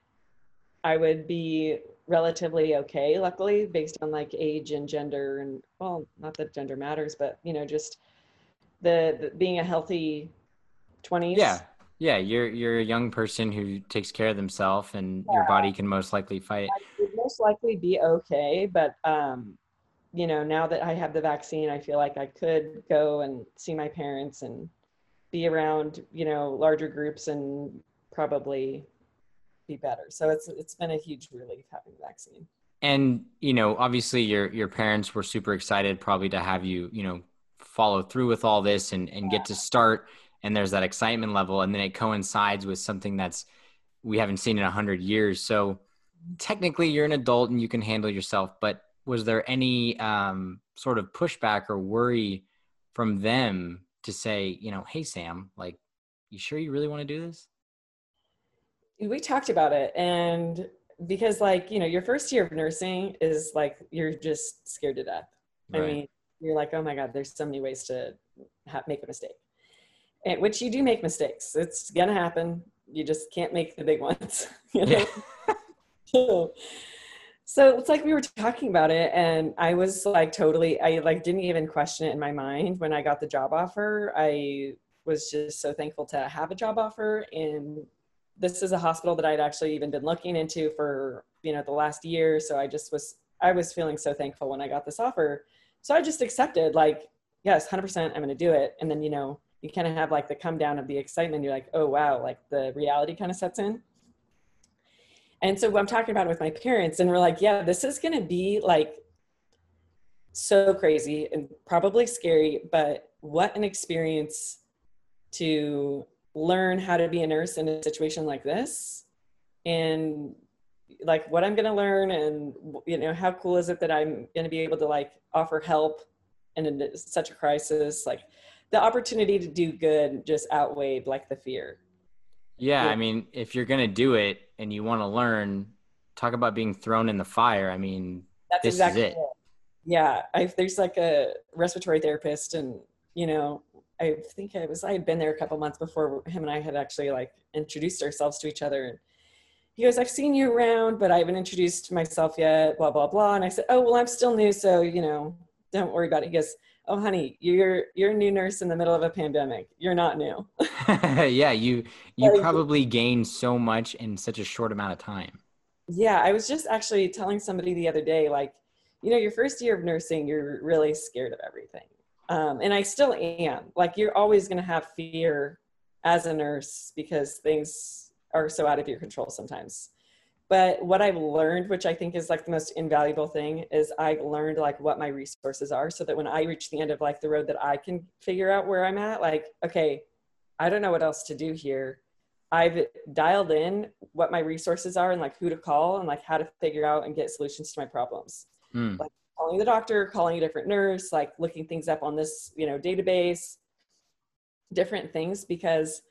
I would be relatively okay, luckily, based on like age and gender and well, not that gender matters, but you know, just the, the being a healthy 20s. Yeah. Yeah, you're you're a young person who takes care of themselves, and yeah. your body can most likely fight. I would most likely be okay, but um, you know, now that I have the vaccine, I feel like I could go and see my parents and be around, you know, larger groups and probably be better. So it's it's been a huge relief having the vaccine. And you know, obviously, your your parents were super excited, probably to have you, you know, follow through with all this and and yeah. get to start and there's that excitement level and then it coincides with something that's we haven't seen in a hundred years. So technically you're an adult and you can handle yourself but was there any um, sort of pushback or worry from them to say you know hey sam like you sure you really want to do this? We talked about it and because like you know your first year of nursing is like you're just scared to death. Right. i mean you're like oh my god there's so many ways to ha- make a mistake and, which you do make mistakes. It's gonna happen. You just can't make the big ones. You know? yeah. so, so it's like we were talking about it, and I was like totally. I like didn't even question it in my mind when I got the job offer. I was just so thankful to have a job offer and this is a hospital that I'd actually even been looking into for you know the last year. So I just was I was feeling so thankful when I got this offer. So I just accepted like yes, hundred percent, I'm going to do it. And then you know you kind of have like the come down of the excitement. You're like, oh wow, like the reality kind of sets in. And so I'm talking about it with my parents, and we're like, yeah, this is gonna be like so crazy and probably scary, but what an experience to learn how to be a nurse in a situation like this and like what i'm going to learn and you know how cool is it that i'm going to be able to like offer help in such a crisis like the opportunity to do good just outweighed like the fear. Yeah, yeah. I mean, if you're gonna do it and you want to learn, talk about being thrown in the fire. I mean, That's this exactly is it. it. Yeah, I, there's like a respiratory therapist, and you know, I think I was I had been there a couple months before him and I had actually like introduced ourselves to each other. And he goes, I've seen you around, but I haven't introduced myself yet, blah, blah, blah. And I said, Oh, well, I'm still new. So, you know, don't worry about it. He goes, Oh, honey, you're, you're a new nurse in the middle of a pandemic. You're not new. yeah. You, you probably gained so much in such a short amount of time. Yeah. I was just actually telling somebody the other day, like, you know, your first year of nursing, you're really scared of everything. Um, and I still am. Like, you're always going to have fear as a nurse because things are so out of your control sometimes but what i've learned which i think is like the most invaluable thing is i've learned like what my resources are so that when i reach the end of like the road that i can figure out where i'm at like okay i don't know what else to do here. I've dialed in what my resources are and like who to call and like how to figure out and get solutions to my problems. Mm. like calling the doctor calling a different nurse like looking things up on this you know database. Different things because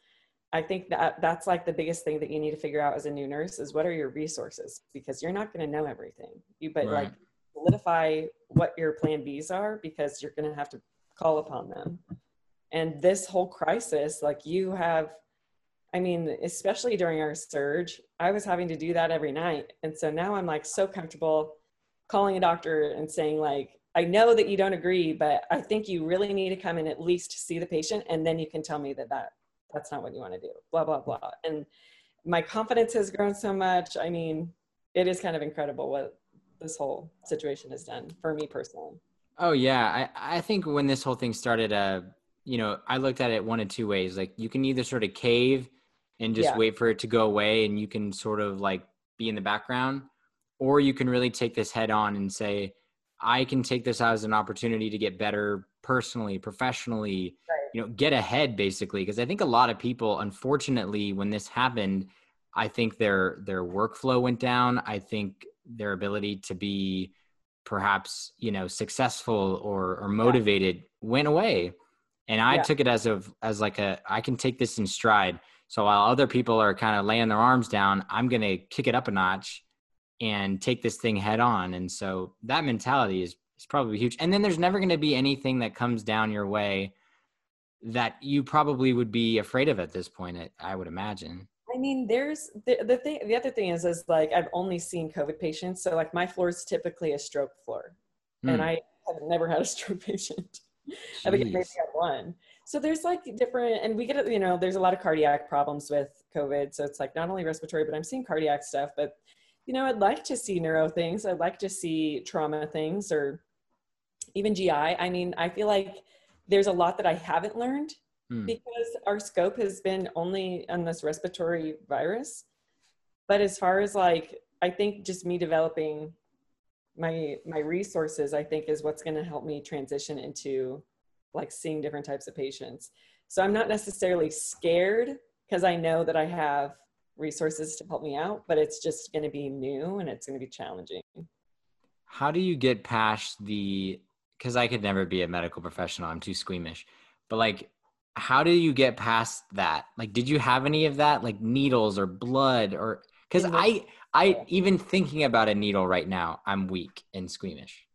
I think that that's like the biggest thing that you need to figure out as a new nurse is what are your resources because you're not going to know everything. You but right. like solidify what your plan Bs are because you're going to have to call upon them. And this whole crisis, like you have, I mean, especially during our surge, I was having to do that every night. And so now I'm like so comfortable calling a doctor and saying like, I know that you don't agree, but I think you really need to come and at least see the patient, and then you can tell me that that that's not what you want to do blah blah blah. And my confidence has grown so much i mean it is kind of incredible what this whole situation has done for me personally. Oh yeah i i think when this whole thing started uh you know i looked at it one of two ways like you can either sort of cave and just yeah. wait for it to go away and you can sort of like be in the background or you can really take this head on and say i can take this as an opportunity to get better personally professionally right you know get ahead basically because i think a lot of people unfortunately when this happened i think their their workflow went down. I think their ability to be perhaps you know successful or or motivated yeah. went away. And i yeah. took it as of as like a i can take this in stride. So while other people are kind of laying their arms down i'm going to kick it up a notch and take this thing head on. And so that mentality is is probably huge. And then there's never going to be anything that comes down your way that you probably would be afraid of at this point i would imagine. I mean there's the, the thing the other thing is is like i've only seen covid patients so like my floor is typically a stroke floor. Mm. and i have never had a stroke patient. I think maybe had one. So there's like different and we get you know there's a lot of cardiac problems with covid so it's like not only respiratory but i'm seeing cardiac stuff but you know i'd like to see neuro things i'd like to see trauma things or even gi i mean i feel like there's a lot that I haven't learned hmm. because our scope has been only on this respiratory virus. But as far as like, I think just me developing my my resources, I think is what's going to help me transition into like seeing different types of patients. So I'm not necessarily scared because I know that I have resources to help me out, but it's just going to be new and it's going to be challenging. How do you get past the because I could never be a medical professional. I'm too squeamish. But like, how do you get past that? Like, did you have any of that, like needles or blood, or because I, I even thinking about a needle right now, I'm weak and squeamish.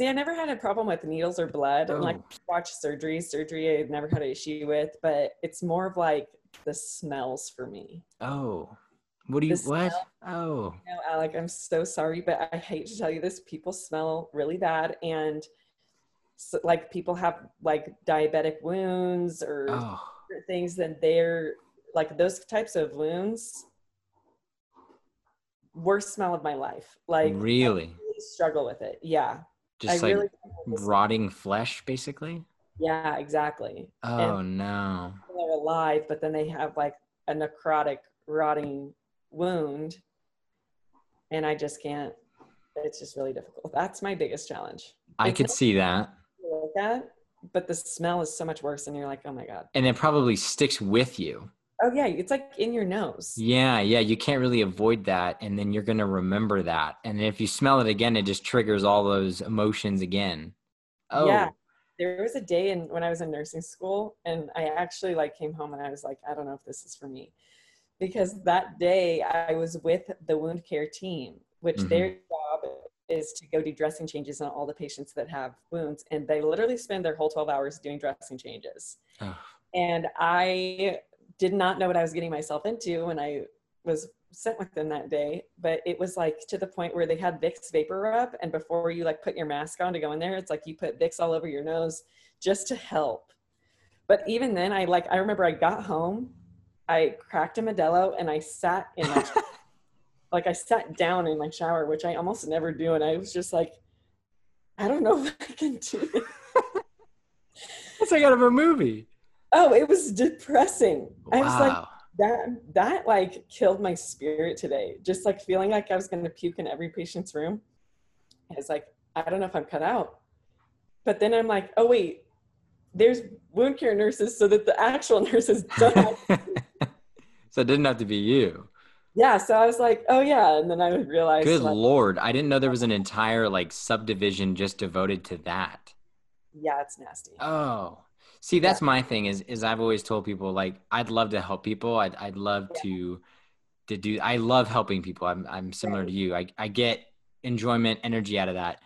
See, I never had a problem with needles or blood. Oh. And like, watch surgery. Surgery, I've never had an issue with, but it's more of like the smells for me. Oh, what do you what? Oh, you know, Alec, I'm so sorry, but I hate to tell you this. People smell really bad, and so, like people have like diabetic wounds or oh. things that they're like those types of wounds worst smell of my life. Like really, really struggle with it. Yeah. Just I like really rotting flesh basically? Yeah exactly. Oh and no they're alive but then they have like a necrotic rotting wound and i just can't it's just really difficult. That's my biggest challenge. I could see that that, but the smell is so much worse, and you're like, oh my god. And it probably sticks with you. Oh yeah, it's like in your nose. Yeah, yeah, you can't really avoid that, and then you're gonna remember that, and if you smell it again, it just triggers all those emotions again. Oh. Yeah, there was a day in when I was in nursing school, and I actually like came home and I was like, I don't know if this is for me, because that day I was with the wound care team, which mm-hmm. their is to go do dressing changes on all the patients that have wounds. And they literally spend their whole 12 hours doing dressing changes. Oh. And I did not know what I was getting myself into when I was sent with them that day, but it was like to the point where they had Vicks VapoRub, and before you like put your mask on to go in there, it's like you put Vicks all over your nose just to help. But even then, I like I remember I got home, I cracked a Modelo, and I sat in my like I sat down in my shower, which I almost never do, and I was just like, I don't know if I can do this. That's like out of a movie. Oh, it was depressing. Wow. I was like, that that like killed my spirit today. Just like feeling like I was going to puke in every patient's room. It's like I don't know if I'm cut out. But then I'm like, oh wait, there's wound care nurses, so that the actual nurses don't. so it didn't have to be you. Yeah, so I was like, oh yeah, and then I would realize. Good like, lord, I didn't know there was an entire like subdivision just devoted to that. Yeah, it's nasty. Oh, See, that's yeah. my thing is is I've always told people like I'd love to help people. I'd I'd love yeah. to to do I love helping people. I'm I'm similar right. to you. I I get enjoyment, energy out of that.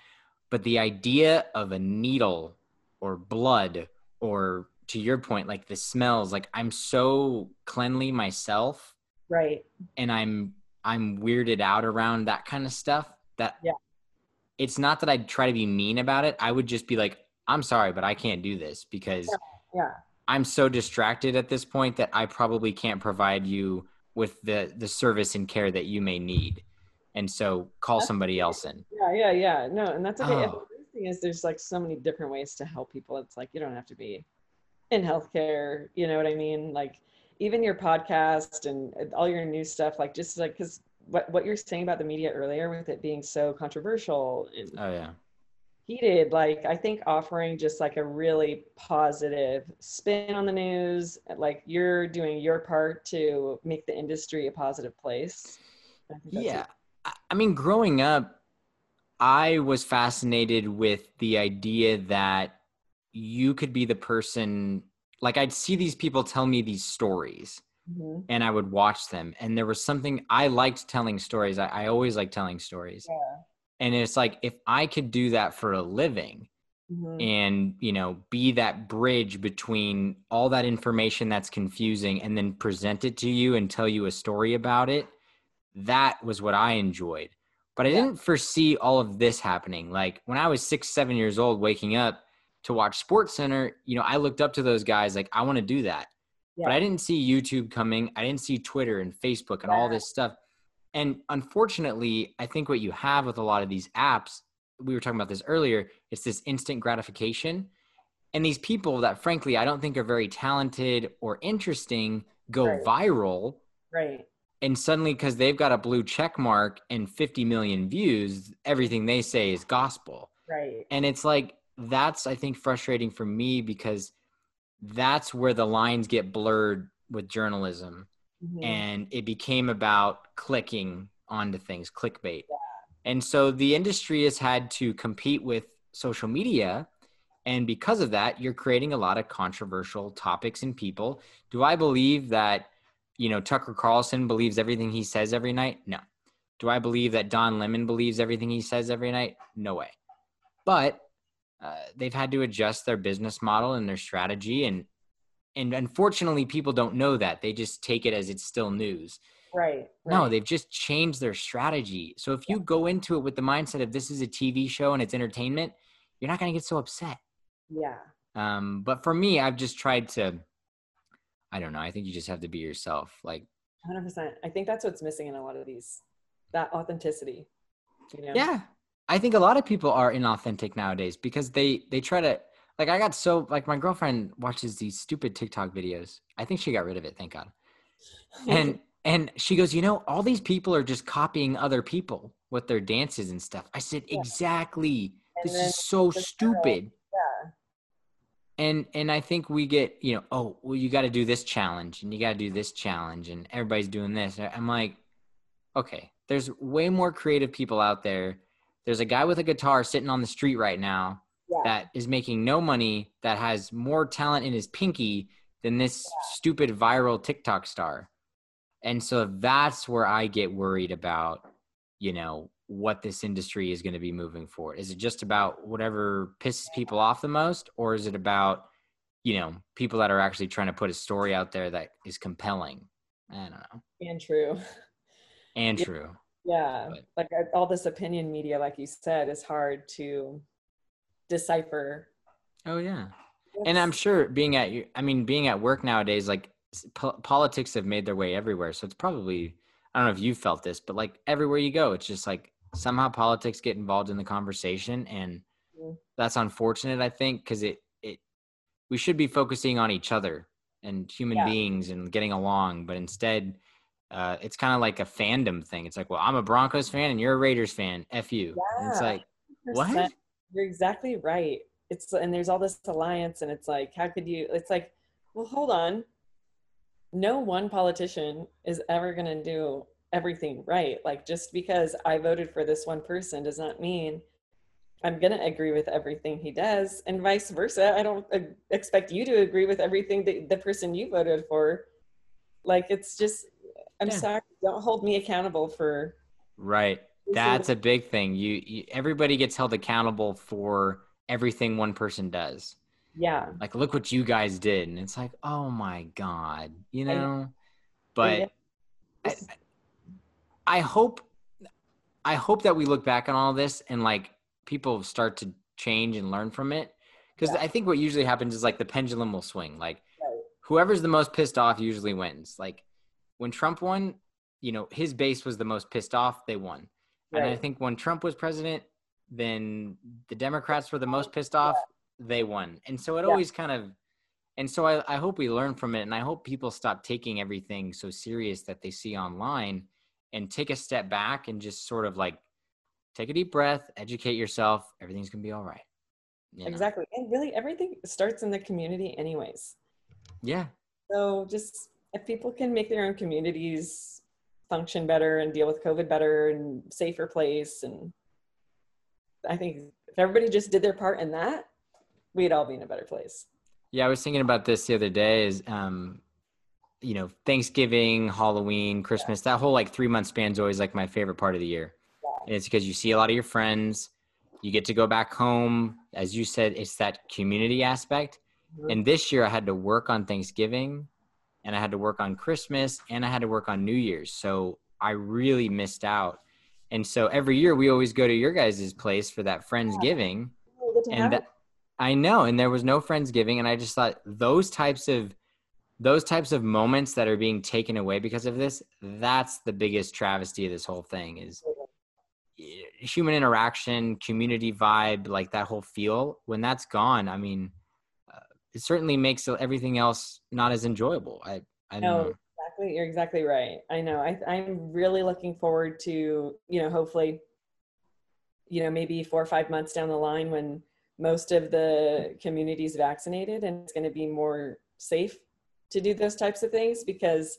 But the idea of a needle or blood or to your point like the smells like I'm so cleanly myself. Right. And I'm I'm weirded out around that kind of stuff that yeah. It's not that I'd try to be mean about it. I would just be like, I'm sorry, but I can't do this because yeah. yeah. I'm so distracted at this point that I probably can't provide you with the the service and care that you may need. And so call that's somebody else in. Yeah, yeah, yeah. No, and that's okay. Oh. The thing is there's like so many different ways to help people. It's like you don't have to be in healthcare, you know what I mean? Like even your podcast and all your new stuff, like just like because what what you're saying about the media earlier with it being so controversial and oh yeah. heated like i think offering just like a really positive spin on the news like you're doing your part to make the industry a positive place. Yeah. it. i mean growing up i was fascinated with the idea that you could be the person like i'd see these people tell me these stories mm-hmm. and i would watch them and there was something i liked telling stories i, I always like telling stories yeah and it's like if i could do that for a living mm-hmm. and you know be that bridge between all that information that's confusing and then present it to you and tell you a story about it that was what i enjoyed but i yeah. didn't foresee all of this happening like when i was six seven years old waking up to watch SportsCenter you know i looked up to those guys like i want to do that yeah. but i didn't see youtube coming i didn't see twitter and facebook and yeah. all this stuff and unfortunately, I think what you have with a lot of these apps, we were talking about this earlier, it's this instant gratification. And these people that frankly I don't think are very talented or interesting go right. viral. Right. And suddenly because they've got a blue check mark and 50 million views, everything they say is gospel. Right. And it's like that's I think frustrating for me because that's where the lines get blurred with journalism mm-hmm. and it became about clicking onto things, clickbait. Yeah. And so the industry has had to compete with social media. And because of that, you're creating a lot of controversial topics and people. Do I believe that, you know, Tucker Carlson believes everything he says every night? No. Do I believe that Don Lemon believes everything he says every night? No way. But uh, they've had to adjust their business model and their strategy. And and unfortunately people don't know that. They just take it as it's still news. Right, right. no they've just changed their strategy. So if you go into it with the mindset of this is a tv show and it's entertainment you're not going to get so upset. Yeah. Um but for me i've just tried to i don't know i think you just have to be yourself like 100% i think that's what's missing in a lot of these that authenticity you know? yeah i think a lot of people are inauthentic nowadays because they they try to like I got so like my girlfriend watches these stupid TikTok videos. I think she got rid of it, thank God. And and she goes, you know, all these people are just copying other people with their dances and stuff. I said, yeah. exactly. And this is so stupid. Yeah. And and I think we get, you know, oh, well, you got to do this challenge and you got to do this challenge and everybody's doing this. I'm like, okay, there's way more creative people out there. There's a guy with a guitar sitting on the street right now yeah. that is making no money that has more talent in his pinky than this yeah. stupid viral TikTok star. And so that's where I get worried about, you know, what this industry is going to be moving forward. Is it just about whatever pisses people off the most, or is it about, you know, people that are actually trying to put a story out there that is compelling? I don't know. And true. and true. Yeah. But. Like all this opinion media, like you said, is hard to decipher. Oh, yeah. and I'm sure being at, I mean, being at work nowadays, like po- politics have made their way everywhere. So it's probably, I don't know if you felt this, but like everywhere you go, it's just like somehow politics get involved in the conversation. And mm-hmm. that's unfortunate, I think, because it, it, we should be focusing on each other and human yeah. beings and getting along. But instead, uh, it's kind of like a fandom thing. It's like, well, I'm a Broncos fan and you're a Raiders fan. F you. Yeah, it's like, 100%. what? You're exactly right. It's and there's all this alliance, and it's like, how could you? It's like, well, hold on. No one politician is ever going to do everything right. Like just because I voted for this one person does not mean I'm going to agree with everything he does, and vice versa. I don't uh, expect you to agree with everything that the person you voted for. Like it's just I'm yeah. sorry, don't hold me accountable for. Right. That's a big thing. You, you, everybody gets held accountable for everything one person does. Yeah. Like look what you guys did and it's like, "Oh my god." You know? But I, I hope I hope that we look back on all this and like people start to change and learn from it because yeah. I think what usually happens is like the pendulum will swing. Like right. whoever's the most pissed off usually wins. Like when Trump won, you know, his base was the most pissed off, they won. Right. And I think when Trump was president, then the Democrats were the most pissed off, yeah. they won. And so it yeah. always kind of and so I, I hope we learn from it and I hope people stop taking everything so serious that they see online and take a step back and just sort of like take a deep breath, educate yourself, everything's gonna be all right. You know? Exactly. And really everything starts in the community anyways. Yeah. So just if people can make their own communities function better and deal with COVID better and safer place, and I think if everybody just did their part in that, we'd all be in a better place. Yeah, I was thinking about this the other day. Is um, you know, Thanksgiving, Halloween, Christmas, yeah. that whole like three month span is always like my favorite part of the year. Yeah. And it's because you see a lot of your friends, you get to go back home. As you said, it's that community aspect. Mm-hmm. And this year I had to work on Thanksgiving and I had to work on Christmas and I had to work on New Year's. So I really missed out. And so every year we always go to your guys' place for that Friendsgiving. And that, I know, and there was no Friendsgiving. And I just thought those types of those types of moments that are being taken away because of this, that's the biggest travesty of this whole thing is human interaction, community vibe, like that whole feel. When that's gone, I mean, it certainly makes everything else not as enjoyable. I, I know. know. Exactly. You're exactly right. I know. I, I'm really looking forward to, you know, hopefully, you know, maybe four or five months down the line when most of the community is vaccinated and it's going to be more safe to do those types of things because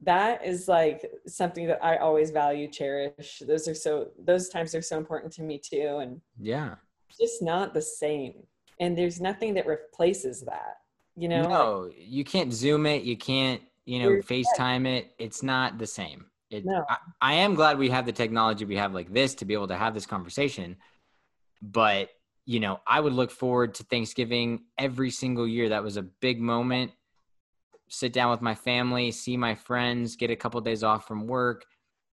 that is like something that I always value, cherish. Those are so, those times are so important to me too. And yeah, just not the same and there's nothing that replaces that you know no you can't zoom it you can't you know facetime it it's not the same. It, no. I, I am glad we have the technology we have like this to be able to have this conversation but you know i would look forward to thanksgiving every single year. That was a big moment. Sit down with my family see my friends get a couple of days off from work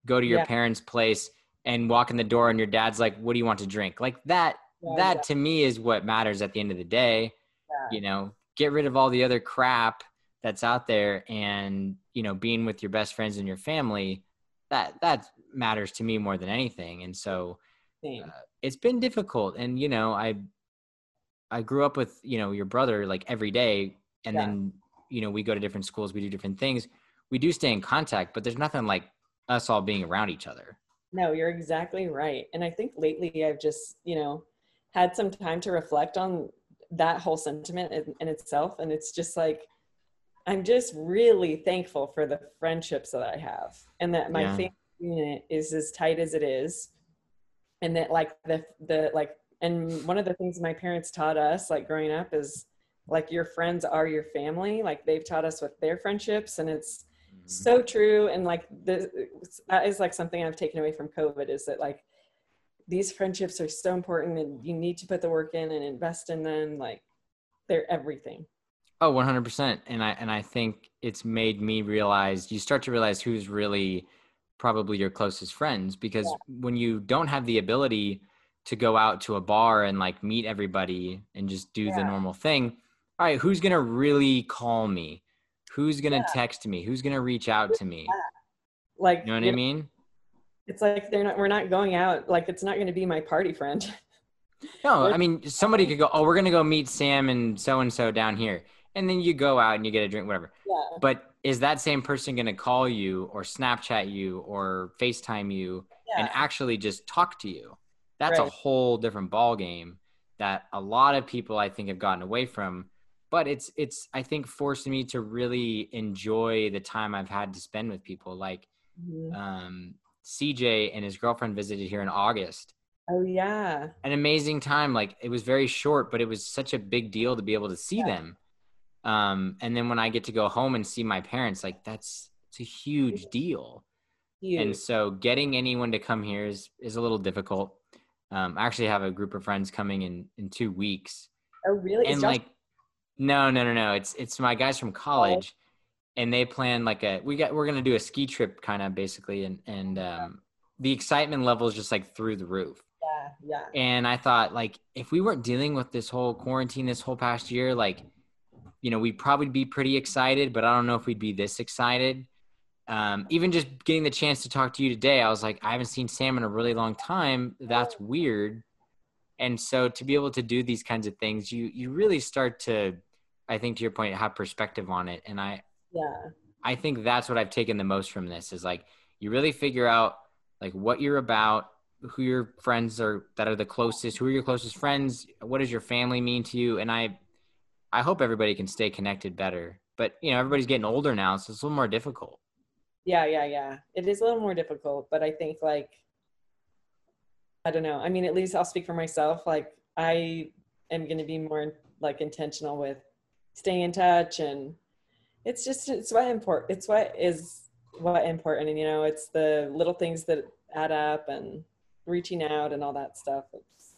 go to your yeah. parents place and walk in the door and your dad's like what do you want to drink? Like that yeah, that yeah. to me is what matters at the end of the day. Yeah. you know get rid of all the other crap that's out there and you know being with your best friends and your family that that matters to me more than anything. And so uh, it's been difficult. And you know i i grew up with you know your brother like every day. And then you know we go to different schools. We do different things. We do stay in contact but there's nothing like us all being around each other. No you're exactly right. And i think lately i've just you know had some time to reflect on that whole sentiment in, in itself. And it's just like, I'm just really thankful for the friendships that I have and that my yeah. family unit is as tight as it is. And that like the, the, like, and one of the things my parents taught us like growing up is like your friends are your family. Like they've taught us with their friendships and it's mm-hmm. so true. And like this that is like something I've taken away from COVID is that like these friendships are so important and you need to put the work in and invest in them like they're everything. Oh 100% and i and i think it's made me realize you start to realize who's really probably your closest friends because yeah. when you don't have the ability to go out to a bar and like meet everybody and just do yeah. the normal thing all right who's gonna really call me? Who's gonna yeah. text me? Who's gonna reach out to me? Like you know what i mean it's like they're not we're not going out like it's not gonna be my party friend no i mean somebody could go oh we're gonna go meet sam and so and so down here and then you go out and you get a drink whatever yeah. but is that same person going to call you or snapchat you or facetime you yeah. and actually just talk to you that's right. a whole different ball game that a lot of people i think have gotten away from but it's it's i think forced me to really enjoy the time i've had to spend with people like mm-hmm. um, cj and his girlfriend visited here in august oh yeah an amazing time like it was very short but it was such a big deal to be able to see yeah. them um, and then when I get to go home and see my parents, like that's it's a huge deal. Huge. And so getting anyone to come here is is a little difficult. Um, I actually have a group of friends coming in in two weeks. Oh, really? And like, no, no, no, no. It's it's my guys from college, oh. And they plan like a we got we're gonna do a ski trip kind of basically, and and um, the excitement level is just like through the roof. Yeah, yeah. And I thought like if we weren't dealing with this whole quarantine this whole past year, like you know, we'd probably be pretty excited, but I don't know if we'd be this excited. Um, even just getting the chance to talk to you today, I was like, I haven't seen Sam in a really long time. That's weird. And so to be able to do these kinds of things, you you really start to, I think to your point, have perspective on it. And I yeah, I think that's what I've taken the most from this is like you really figure out like what you're about, who your friends are that are the closest, who are your closest friends, what does your family mean to you, and I I hope everybody can stay connected better. But you know, everybody's getting older now, so it's a little more difficult. Yeah, yeah, yeah. It is a little more difficult, but I think like I don't know. I mean, at least I'll speak for myself. Like I am going to be more like intentional with staying in touch and it's just it's what important it's what is what important and you know it's the little things that add up and reaching out and all that stuff it's,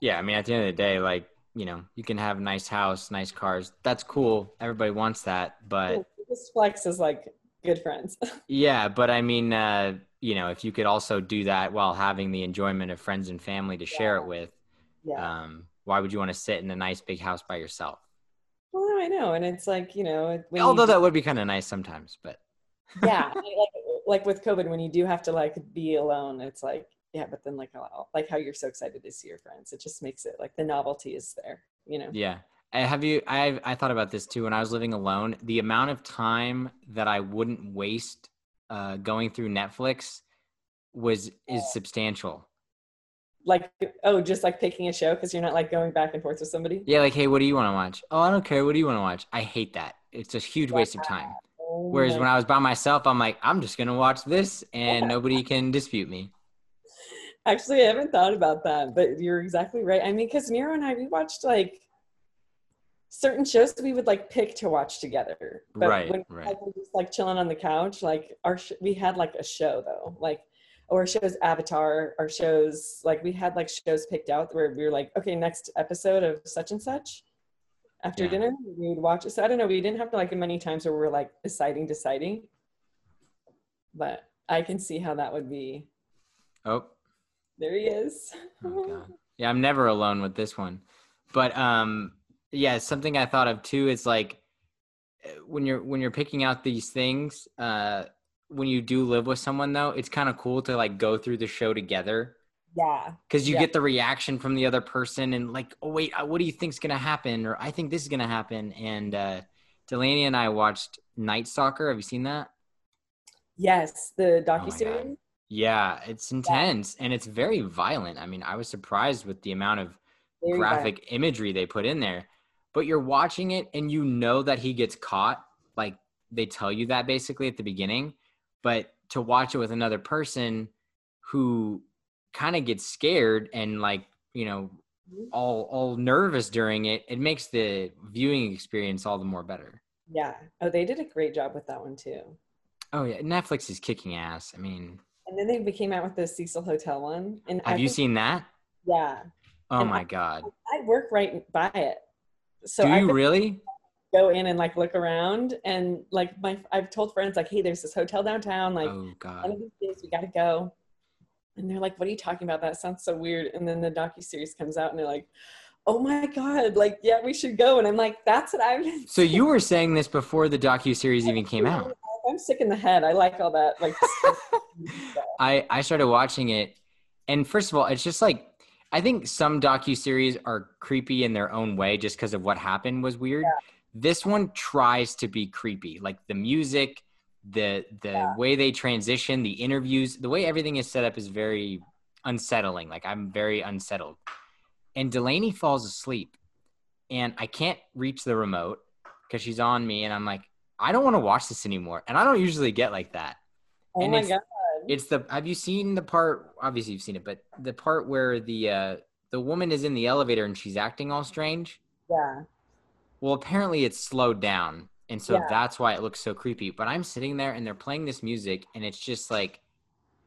yeah i mean at the end of the day like you know, you can have a nice house, nice cars. That's cool. Everybody wants that, but this flex is like good friends. yeah, but I mean, uh, you know, if you could also do that while having the enjoyment of friends and family to yeah. share it with, yeah. um, why would you want to sit in a nice big house by yourself? I know, and it's like you know, although you, that would be kind of nice sometimes, but yeah, like, like with COVID, when you do have to like be alone, it's like yeah, but then like how, like how you're so excited to see your friends, it just makes it like the novelty is there, you know? Yeah. Have you? I I thought about this too when I was living alone. The amount of time that I wouldn't waste uh, going through Netflix was is substantial. Like oh, just like picking a show because you're not like going back and forth with somebody. Yeah, like hey, what do you want to watch? Oh, I don't care. What do you want to watch? I hate that. It's a huge waste of time. Oh Whereas when I was by myself, I'm like, I'm just gonna watch this, and yeah. nobody can dispute me. Actually, I haven't thought about that, but you're exactly right. I mean, because Miro and I, we watched like certain shows we would like pick to watch together. But right, when right. Like, just like chilling on the couch, like our sh- we had like a show though, like our shows Avatar, or shows like we had like shows picked out where we were like, okay, next episode of such and such. After yeah. dinner, we would watch it. So I don't know. We didn't have to like many times where we are like deciding, deciding. But I can see how that would be. Oh, there he is. oh, yeah, I'm never alone with this one. But um yeah, something I thought of too is like when you're when you're picking out these things, uh when you do live with someone though, it's kind of cool to like go through the show together. Yeah. Cuz you yeah. get the reaction from the other person and like, "Oh wait, uh, what do you think's going to happen?" or "I think this is going to happen." And uh Delaney and I watched Night Stalker. Have you seen that? Yes, the docu series. Oh yeah, it's intense yeah. and it's very violent. I mean, I was surprised with the amount of very graphic violent. imagery they put in there. But you're watching it and you know that he gets caught. Like they tell you that basically at the beginning. But to watch it with another person who kind of gets scared and like, you know, all all nervous during it, it makes the viewing experience all the more better. Yeah. Oh, they did a great job with that one too. Oh yeah, Netflix is kicking ass. I mean, and then they came out with the Cecil Hotel one. And have I you seen that? Yeah. Oh and my I, god. I work right by it. So do you really? Go in and like look around and like my I've told friends like, hey, there's this hotel downtown. Like oh god, one of these days we gotta go. And they're like, what are you talking about? That sounds so weird. And then the docu series comes out and they're like, oh my god, like yeah, we should go. And I'm like, that's what I've. Been so you were saying this before the docu series even came out. I'm sick in the head. I like all that. Like, I I started watching it, and first of all, it's just like I think some docu series are creepy in their own way, just because of what happened was weird. Yeah. This one tries to be creepy, like the music, the the yeah. way they transition, the interviews, the way everything is set up is very unsettling. Like I'm very unsettled. And Delaney falls asleep, and I can't reach the remote because she's on me, and I'm like, I don't want to watch this anymore. And I don't usually get like that. Oh and my it's, god. It's the have you seen the part obviously you've seen it, but the part where the uh the woman is in the elevator and she's acting all strange? Yeah. Well, apparently it's slowed down. And so Yeah. that's why it looks so creepy. But I'm sitting there and they're playing this music and it's just like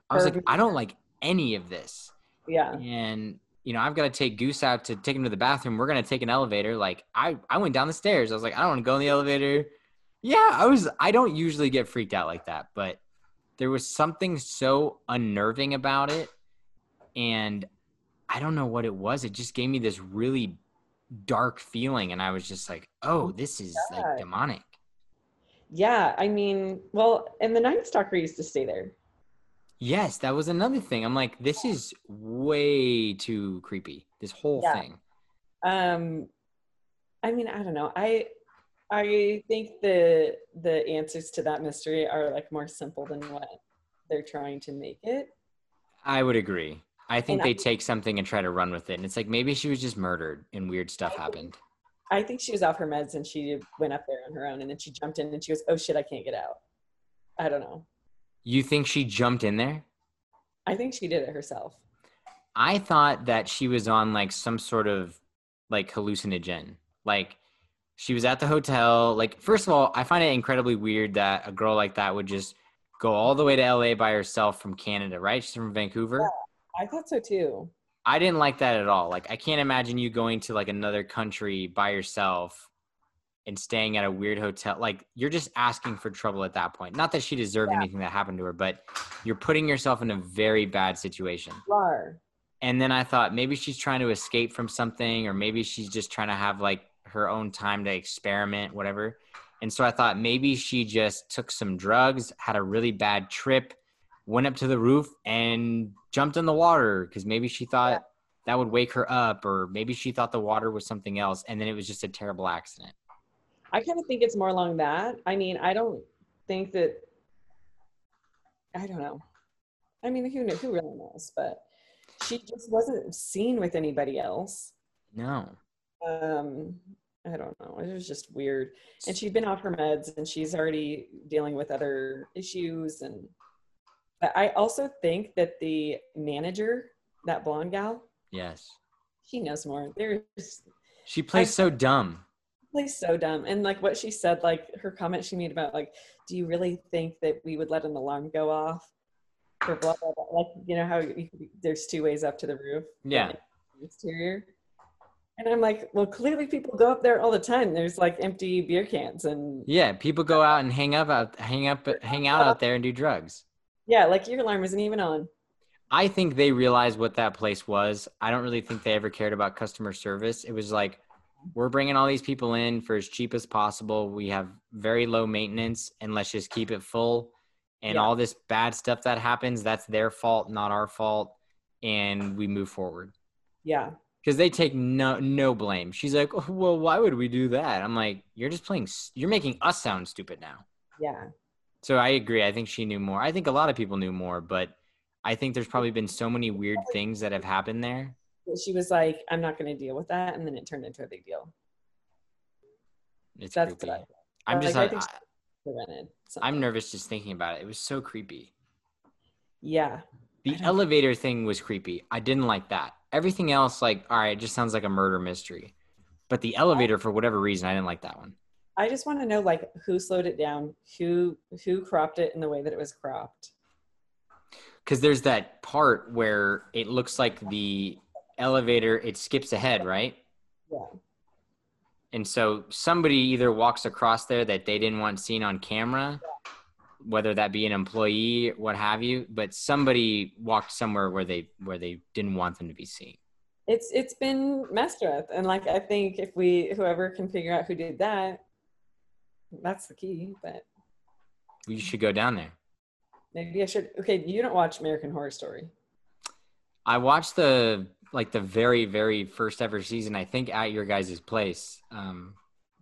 I was like, I don't like any of this. Yeah. And you know, I've got to take Goose out to take him to the bathroom. We're gonna take an elevator. Like I, I went down the stairs. I was like, I don't want to go in the elevator. Yeah, I was. I don't usually get freaked out like that, but there was something so unnerving about it, and I don't know what it was. It just gave me this really dark feeling, and I was just like, oh, this is like demonic. Yeah. I mean, well, and the Night Stalker used to stay there. Yes, that was another thing. I'm like, this is way too creepy. This whole Yeah. thing. Um, I mean, I don't know. I I think the the answers to that mystery are like more simple than what they're trying to make it. I would agree. I think And I- they take something and try to run with it. And it's like maybe she was just murdered and weird stuff happened. I think she was off her meds and she went up there on her own and then she jumped in and she goes, "Oh shit, I can't get out." I don't know. You think she jumped in there? I think she did it herself. I thought that she was on like some sort of like hallucinogen. Like she was at the hotel. Like, first of all, I find it incredibly weird that a girl like that would just go all the way to LA by herself from Canada, right? She's from Vancouver. I thought so too. I didn't like that at all. Like, I can't imagine you going to like another country by yourself and staying at a weird hotel. Like, you're just asking for trouble at that point. Not that she deserved Yeah. anything that happened to her, but you're putting yourself in a very bad situation. Are. And then I thought maybe she's trying to escape from something, or maybe she's just trying to have like her own time to experiment, whatever. And so I thought maybe she just took some drugs, had a really bad trip, went up to the roof and jumped in the water because maybe she thought that would wake her up, or maybe she thought the water was something else, and then it was just a terrible accident. I kind of think it's more along that. I mean, I don't think that. I don't know. I mean, who who really knows? But she just wasn't seen with anybody else. No. Um, I don't know. It was just weird. And she'd been off her meds, and she's already dealing with other issues. And but I also think that the manager, that blonde gal, Yes. she knows more. There's She plays so dumb. like so dumb and like what she said like her comment she made about like do you really think that we would let an alarm go off for blah blah blah like you know how you, there's two ways up to the roof Yeah. exterior and i'm like well clearly people go up there all the time there's like empty beer cans and Yeah. People go out and hang up out hang up hang out out there and do drugs. Yeah like your alarm isn't even on I think they realized what that place was. I don't really think they ever cared about customer service. It was like, we're bringing all these people in for as cheap as possible. We have very low maintenance, and let's just keep it full. And Yeah. all this bad stuff that happens, that's their fault, not our fault. And we move forward yeah because they take no no blame. She's like, oh, well, why would we do that? I'm like, you're just playing. s- You're making us sound stupid now. yeah So I agree. I think she knew more. I think a lot of people knew more, but I think there's probably been so many weird things that have happened there. She was like i'm not going to deal with that and then it turned into a big deal It's that's creepy. what I'm like, just I I, think prevented something. I'm nervous just thinking about it. It was so creepy. yeah The I don't- elevator thing was creepy. I didn't like that. Everything else, like, all right, it just sounds like a murder mystery. But the elevator, for whatever reason, I didn't like that one. I just want to know like who slowed it down, who who cropped it in the way that it was cropped. Because there's that part where it looks like the elevator it skips ahead, right? Yeah. And so somebody either walks across there that they didn't want seen on camera, whether that be an employee, what have you, but somebody walked somewhere where they where they didn't want them to be seen. It's it's been messed with. And like I think if we whoever can figure out who did that, that's the key. But you should go down there. Maybe I should okay, you don't watch American Horror Story. I watched the like the very very first ever season. I think at your guys' place. Um,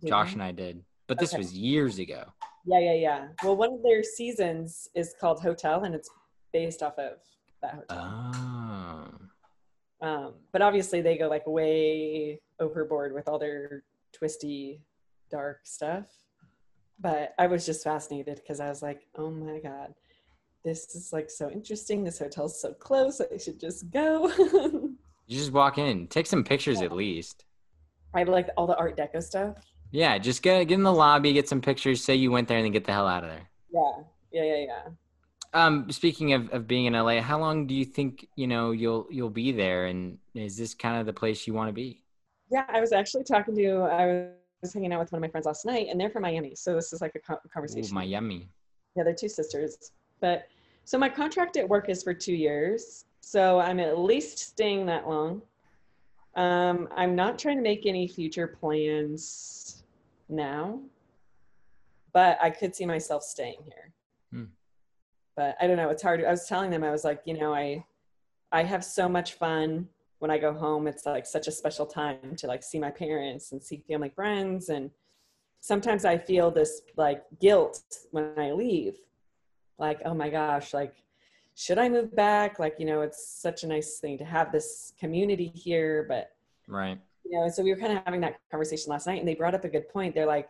Josh and I did, but this okay. was years ago. Yeah, yeah, yeah. Well, one of their seasons is called Hotel, and it's based off of that hotel. Oh. Um, but obviously, they go like way overboard with all their twisty, dark stuff. But I was just fascinated because I was like, oh my god, this is like so interesting. This hotel's so close. I should just go. you just walk in, take some pictures yeah. at least. I like all the Art Deco stuff. Yeah, just get get in the lobby, get some pictures, say you went there, and then get the hell out of there. Yeah, yeah, yeah, yeah. Um, speaking of, of being in LA, how long do you think you know you'll you'll be there, and is this kind of the place you want to be? Yeah, I was actually talking to I was hanging out with one of my friends last night, and they're from Miami, so this is like a conversation. Ooh, Miami. Yeah, they're two sisters, but so my contract at work is for two years. So I'm at least staying that long. Um, I'm not trying to make any future plans now, but I could see myself staying here. Hmm. But I don't know. It's hard. I was telling them, I was like, you know, I, I have so much fun when I go home. It's like such a special time to like see my parents and see family friends. And sometimes I feel this like guilt when I leave. Like oh my gosh like should i move back? Like you know it's such a nice thing to have this community here but right. you know so we were kind of having that conversation last night and they brought up a good point. They're like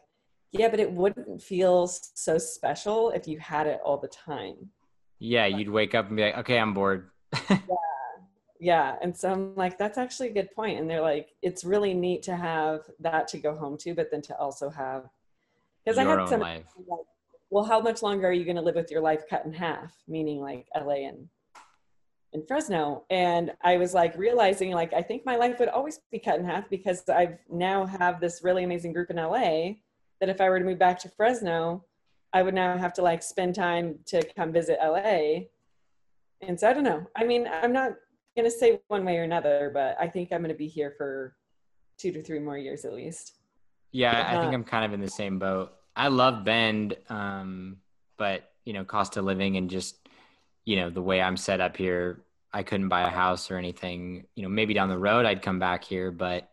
yeah but it wouldn't feel so special if you had it all the time. Yeah you'd wake up and be like okay i'm bored. Yeah yeah and so i'm like that's actually a good point and they're like it's really neat to have that to go home to but then to also have because i had some like well, how much longer are you going to live with your life cut in half? Meaning like LA and in Fresno. And I was like realizing like I think my life would always be cut in half because i've now have this really amazing group in LA that if I were to move back to Fresno, I would now have to like spend time to come visit LA. And so I don't know. I mean, I'm not gonna say one way or another, but I think I'm gonna be here for two to three more years at least. Yeah, I think I'm kind of in the same boat. I love Bend, um, but you know, cost of living and just you know the way I'm set up here, I couldn't buy a house or anything. You know, maybe down the road I'd come back here, but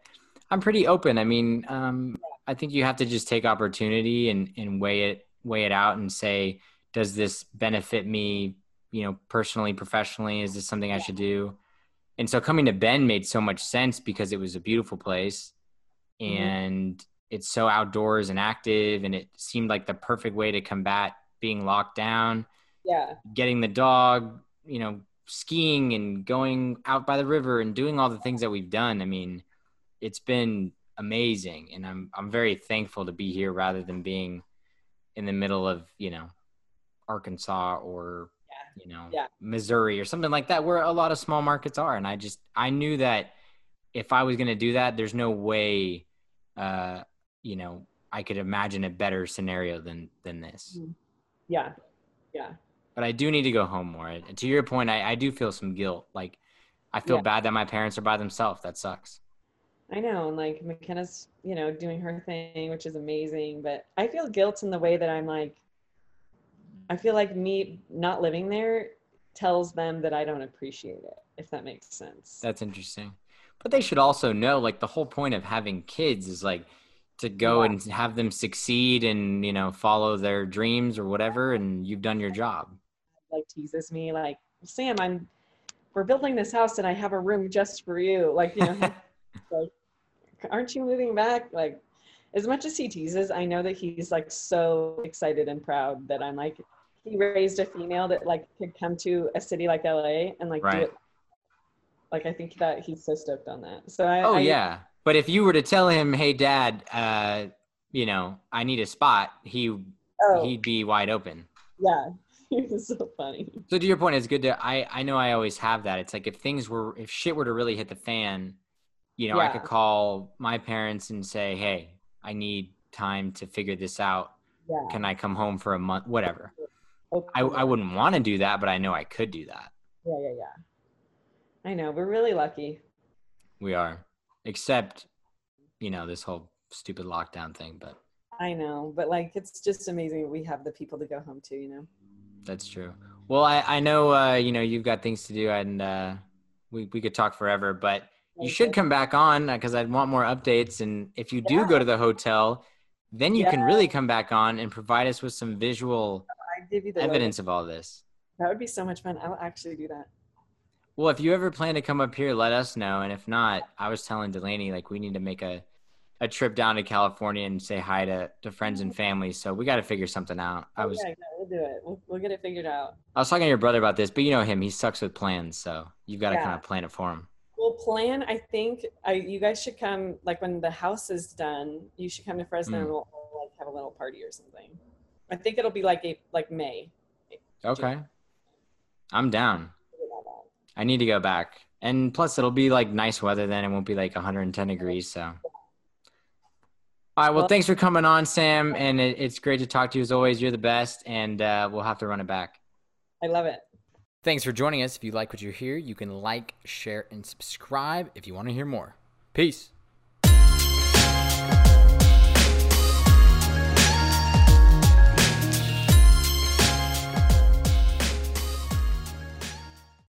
I'm pretty open. I mean, um, I think you have to just take opportunity and and weigh it weigh it out and say, does this benefit me? You know, personally, professionally, is this something I should do? And so coming to Bend made so much sense because it was a beautiful place, mm-hmm. and it's so outdoors and active and it seemed like the perfect way to combat being locked down yeah getting the dog you know skiing and going out by the river and doing all the things that we've done i mean it's been amazing and i'm i'm very thankful to be here rather than being in the middle of you know arkansas or. You know yeah. missouri or something like that where a lot of small markets are and i just i knew that if i was going to do that there's no way uh, you know, I could imagine a better scenario than than this. Mm-hmm. Yeah, yeah. But I do need to go home more. And to your point, I, I do feel some guilt. Like, I feel yeah. bad that my parents are by themselves. That sucks. I know, and like McKenna's, you know, doing her thing, which is amazing. But I feel guilt in the way that I'm like, I feel like me not living there tells them that I don't appreciate it, if that makes sense. That's interesting. But they should also know, like, the whole point of having kids is like to go yeah. and have them succeed and you know follow their dreams or whatever and you've done your job like teases me like sam i'm we're building this house and i have a room just for you like you know like aren't you moving back like as much as he teases i know that he's like so excited and proud that i'm like he raised a female that like could come to a city like la and like right. do it like i think that he's so stoked on that so i oh I, yeah but if you were to tell him, "Hey, Dad, uh, you know, I need a spot," he oh. he'd be wide open. Yeah, he was so funny. So to your point, it's good to. I I know I always have that. It's like if things were, if shit were to really hit the fan, you know, yeah. I could call my parents and say, "Hey, I need time to figure this out. Yeah. Can I come home for a month? Whatever. Okay. I, I wouldn't want to do that, but I know I could do that. Yeah, yeah, yeah. I know. We're really lucky. We are, except, you know, this whole stupid lockdown thing. But I know, but like, it's just amazing we have the people to go home to. You know. that's true. Well, I I know uh, you know you've got things to do, and uh, we we could talk forever, but you should come back on because I'd want more updates. And if you do Yeah. go to the hotel, then you can really come back on and provide us with some visual Give you the evidence of all this. That would be so much fun. I'll actually do that. Well, if you ever plan to come up here, let us know. And if not, I was telling Delaney like we need to make a a trip down to California and say hi to, to friends and family. So we got to figure something out. I Oh, was yeah, yeah, we'll do it. We'll, we'll get it figured out. I was talking to your brother about this, but you know him; he sucks with plans. So you've got to Yeah. kind of plan it for him. We'll plan. I think I, you guys should come. Like when the house is done, you should come to Fresno Mm. and we'll, we'll, like have a little party or something. I think it'll be like a like May. Okay, I'm down. Figure that out. I need to go back. And plus, it'll be like nice weather then. It won't be like 110 degrees. So, all right. Well, Well- thanks for coming on, Sam. And it, it's great to talk to you as always. You're the best. And uh, we'll have to run it back. I love it. Thanks for joining us. If you like what you hear, you can like, share, and subscribe if you want to hear more. Peace.